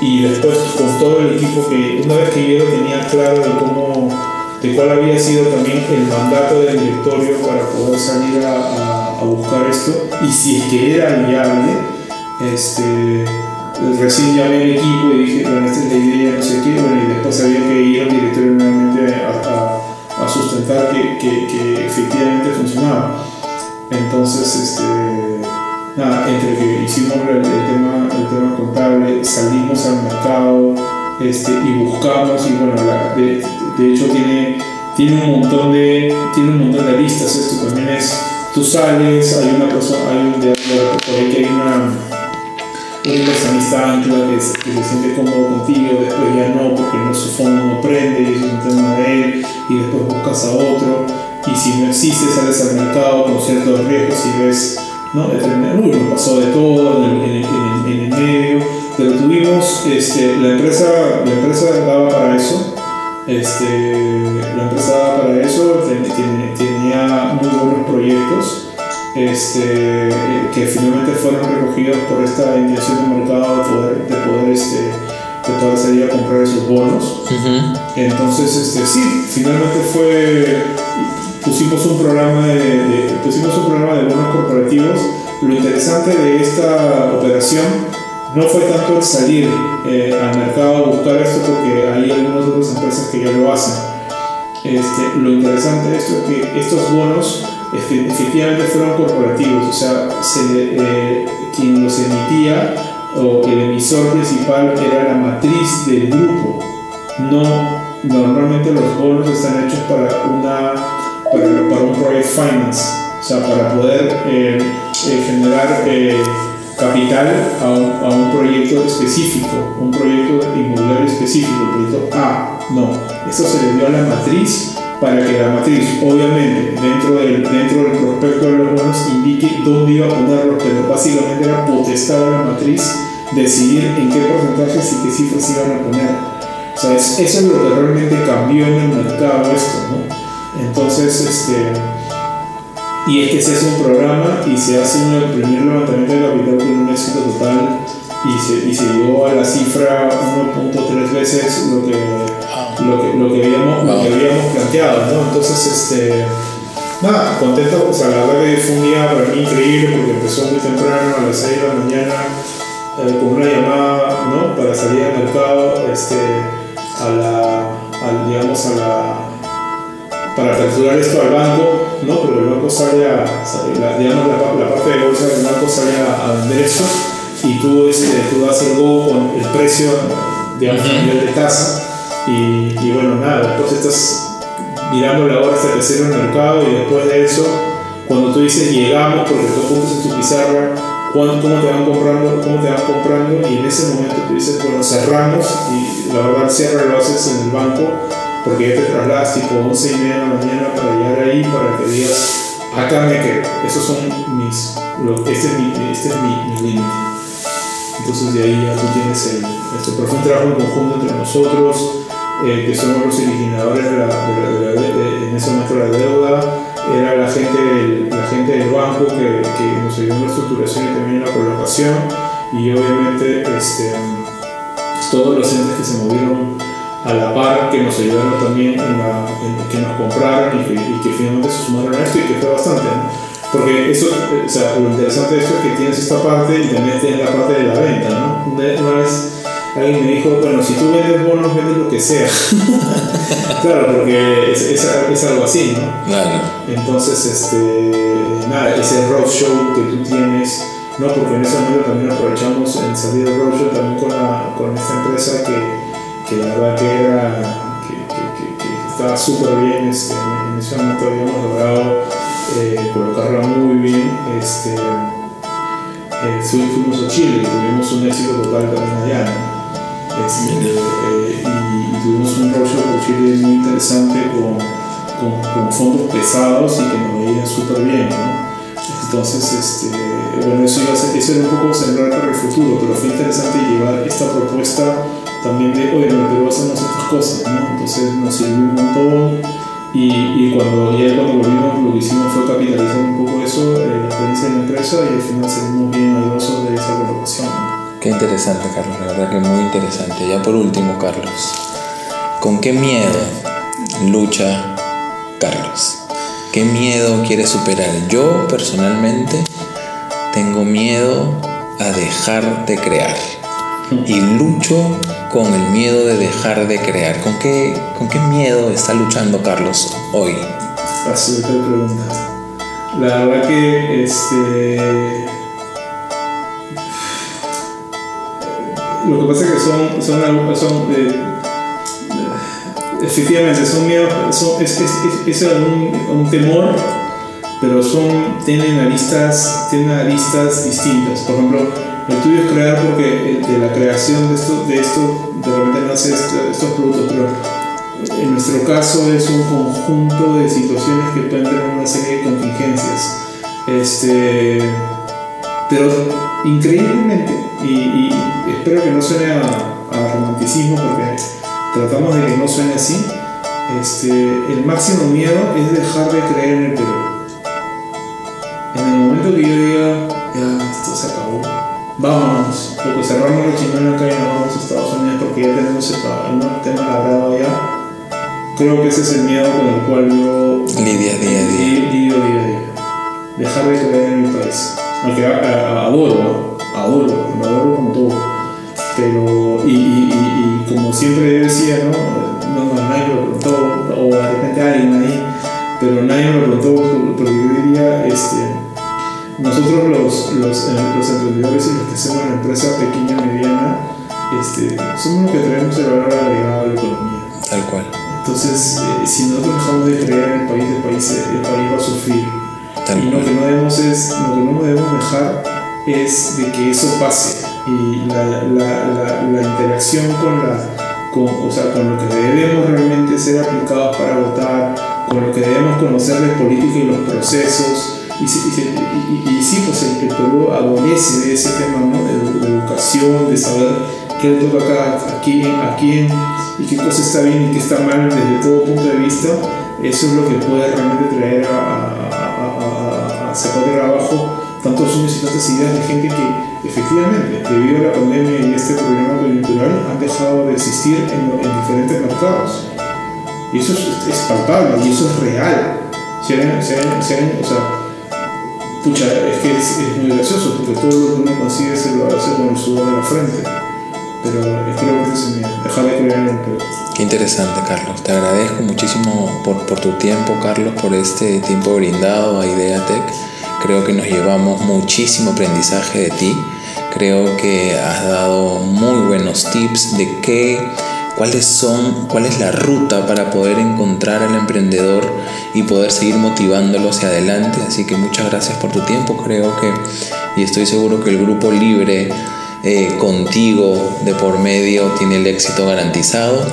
Speaker 2: y después con todo el equipo que una vez que yo tenía claro de cómo de cuál había sido también el mandato del directorio para poder salir a, buscar esto. Y si es que era viable este recién llamé al equipo y dije bueno esta es la idea no sé qué bueno y después había que ir al directorio nuevamente a, sustentar que, que, efectivamente funcionaba. Entonces, este, nada, entre que hicimos el, tema, el tema contable, salimos al mercado este, y buscamos, y bueno, la, de, hecho tiene, tiene, un montón de, tiene un montón de listas, esto también es, tú sales, hay una persona, hay un de, ahí que hay una, un inversionista que, se, siente cómodo contigo, después ya no, porque no, su fondo no prende, y es un tema de él, y después buscas a otro y si no existe sales al mercado con ciertos riesgos y ves, ¿no? Uy, nos pasó de todo en el, en el, en el medio, pero tuvimos, este, la, empresa, la empresa daba para eso, este, la empresa para eso, ten, tenía muy buenos proyectos este, que finalmente fueron recogidos por esta intención de mercado de poder, de poder este, que toda sería comprar esos bonos. Entonces, este, sí, finalmente fue, pusimos un programa de, pusimos un programa de bonos corporativos. Lo interesante de esta operación no fue tanto salir eh, al mercado a buscar esto, porque hay algunas otras empresas que ya lo hacen. Este, lo interesante de esto es que estos bonos efectivamente fueron corporativos, o sea, eh, quien los emitía o el emisor principal era la matriz del grupo. No, normalmente los bonos están hechos para, una, para, un project finance, o sea, para poder eh, generar capital a un, a un, proyecto específico, un proyecto inmobiliario específico, proyecto A. No, esto se le dio a la matriz para que la matriz, obviamente, dentro del, dentro del prospecto de los bonos, indique dónde iba a ponerlos, pero básicamente era potestad de la matriz decidir en qué porcentajes y qué cifras iban a poner. O sea, eso es lo que realmente cambió en el mercado esto, ¿no? Entonces, este... Y es que se hace un programa y se hace un primer levantamiento de capital con un éxito total y se, y se llegó a la cifra 1.3 veces lo que lo que, lo que, habíamos, lo que habíamos planteado, ¿no? Entonces, este, nada, contento, o sea, la verdad que fue un día para mí increíble porque empezó muy temprano, a las 6 de la mañana, eh, con una llamada, ¿no? Para salir al mercado, este, a la, digamos, a la para aperturar esto al banco, ¿no? Porque el banco sale a, la, digamos, la, la, parte de bolsa del banco sale a, vender esto y tú, este, tú das el go con el precio, digamos, a nivel de tasa y, y, bueno, nada, después estás mirando la hora hasta que cierra el mercado y después de eso, cuando tú dices llegamos, porque tú apuntas en tu pizarra, ¿cómo te van comprando? ¿Cómo te van comprando? Y en ese momento tú dices, bueno, cerramos y la verdad el cierre lo haces en el banco porque ya te trasladas tipo 11 y media de la mañana para llegar ahí para que digas, acá me quedo. Esos son mis, este es mi límite. Este es Entonces de ahí ya tú tienes el, este, pero fue un trabajo en conjunto entre nosotros, eh, que somos los originadores de la, de la, en ese momento la deuda, era la gente del, la gente del banco que, que nos ayudó en la estructuración y también en la colocación, y obviamente este, todos los entes que se movieron a la par, que nos ayudaron también en, la, en que nos compraron y que, y que, finalmente se sumaron a esto y que fue bastante. Porque eso, o sea, lo interesante de esto es que tienes esta parte y también tienes la parte de la venta, ¿no? Una vez alguien me dijo, bueno, si tú vendes bonos, vendes lo que sea. claro, porque es, es, es, algo así, ¿no?
Speaker 1: Claro.
Speaker 2: Entonces, este, nada, ese roadshow que tú tienes, ¿no? Porque en ese momento también aprovechamos en salir del roadshow también con, la, con esta empresa que, que la verdad que era, que, que, que estaba súper bien, este, en ese momento habíamos logrado eh, colocarla muy bien. Este, eh, fuimos a Chile tuvimos un éxito total también allá, ¿no? Este, eh, y, tuvimos un roadshow por Chile muy interesante con, con, con, fondos pesados y que nos veían súper bien. ¿no? Entonces, este, bueno, eso, iba a ser, eso era un poco sembrar para el futuro, pero fue interesante llevar esta propuesta también de, oye, en hacemos estas cosas, ¿no? Entonces nos sirvió un montón y, y cuando, ya cuando volvimos lo que hicimos fue capitalizar un poco eso, eh, la experiencia de la empresa y al final salimos bien airosos de esa colocación.
Speaker 1: Qué interesante, Carlos, la verdad que muy interesante. Ya por último, Carlos, ¿con qué miedo lucha Carlos? ¿Qué miedo quiere superar? Yo personalmente tengo miedo a dejar de crear y lucho con el miedo de dejar de crear. ¿Con qué, con qué miedo está luchando Carlos hoy?
Speaker 2: Fácil pregunta. La verdad que este Lo que pasa es que son, son, son eh, efectivamente, son miedos, es, es, es un, un, temor, pero son, tienen aristas, tienen aristas distintas. Por ejemplo, el tuyo es crear porque de la creación de esto, de esto, de repente nace estos productos, pero en nuestro caso es un conjunto de situaciones que pueden tener una serie de contingencias. Este, pero increíblemente, y, espero que no suene a, a, romanticismo porque tratamos de que no suene así, este, el máximo miedo es dejar de creer en el Perú. En el momento que yo diga, ya, esto se acabó, vámonos, porque cerramos la chingona acá y nos vamos a Estados Unidos porque ya tenemos el, el tema labrado allá. Creo que ese es el miedo con el cual yo
Speaker 1: Lidia día a día.
Speaker 2: Lidio día a día. Dejar de creer en mi país. Aunque adoro, adoro, lo adoro como todo. Pero, y, y, y, y como siempre decía, ¿no? No, no, nadie me lo preguntó, o de repente alguien ahí, pero nadie me lo preguntó, porque yo diría, este, nosotros los, los, eh, los emprendedores y los que hacemos la empresa pequeña, mediana, este, somos los que traemos el valor agregado a la economía.
Speaker 1: Tal cual.
Speaker 2: Entonces, eh, si nosotros dejamos de creer en el país, el país, el país va a sufrir.
Speaker 1: Tal
Speaker 2: y lo que no debemos es, lo que no debemos dejar es de que eso pase y la, la, la, la interacción con la con, o sea, con lo que debemos realmente ser aplicados para votar, con lo que debemos conocer de política y los procesos. Y, se- se- sí, pues el, Perú adolece de ese tema ¿no? de, de educación, de saber qué le toca acá, a quién, a quién y qué cosa está bien y qué está mal desde todo punto de vista. Eso es lo que puede realmente traer a, a, a, a, sacar abajo tantos sueños y tantas ideas de gente que efectivamente, debido a la pandemia y este problema coyuntural, han dejado de existir en, en diferentes mercados. Y eso es, es palpable y eso es real. Han- si han- o sea, pucha, es que es, es muy gracioso porque todo lo que uno consigue se lo hace con el sudor de la frente. Pero es creo que ese es miedo, dejar de creer el Perú.
Speaker 1: Qué interesante, Carlos. Te agradezco muchísimo por, por tu tiempo, Carlos, por este tiempo brindado a Ideatec. Creo que nos llevamos muchísimo aprendizaje de ti. Creo que has dado muy buenos tips de qué, cuáles son, cuál es la ruta para poder encontrar al emprendedor y poder seguir motivándolo hacia adelante. Así que muchas gracias por tu tiempo. Creo que y estoy seguro que el grupo libre eh, contigo de por medio tiene el éxito garantizado,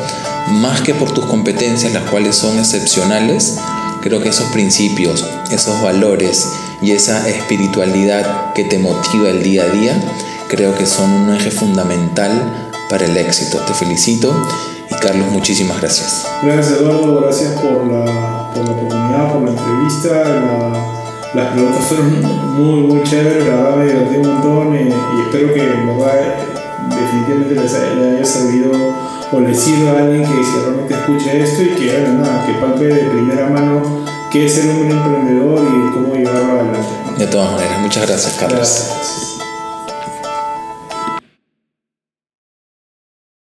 Speaker 1: más que por tus competencias, las cuales son excepcionales. Creo que esos principios, esos valores y esa espiritualidad que te motiva el día a día, creo que son un eje fundamental para el éxito. Te felicito y Carlos, muchísimas gracias.
Speaker 2: Gracias Eduardo, gracias por la, por la oportunidad, por la entrevista. la- las preguntas fueron muy, muy chéveres, la verdad me divertí un montón eh, y espero que en verdad definitivamente les haya, le haya servido o le sirva a alguien que, que realmente escuche esto y que, bueno, nada, que palpe de primera mano qué es ser un emprendedor y cómo llevarlo adelante.
Speaker 1: De todas maneras, muchas gracias, Carlos.
Speaker 2: Gracias.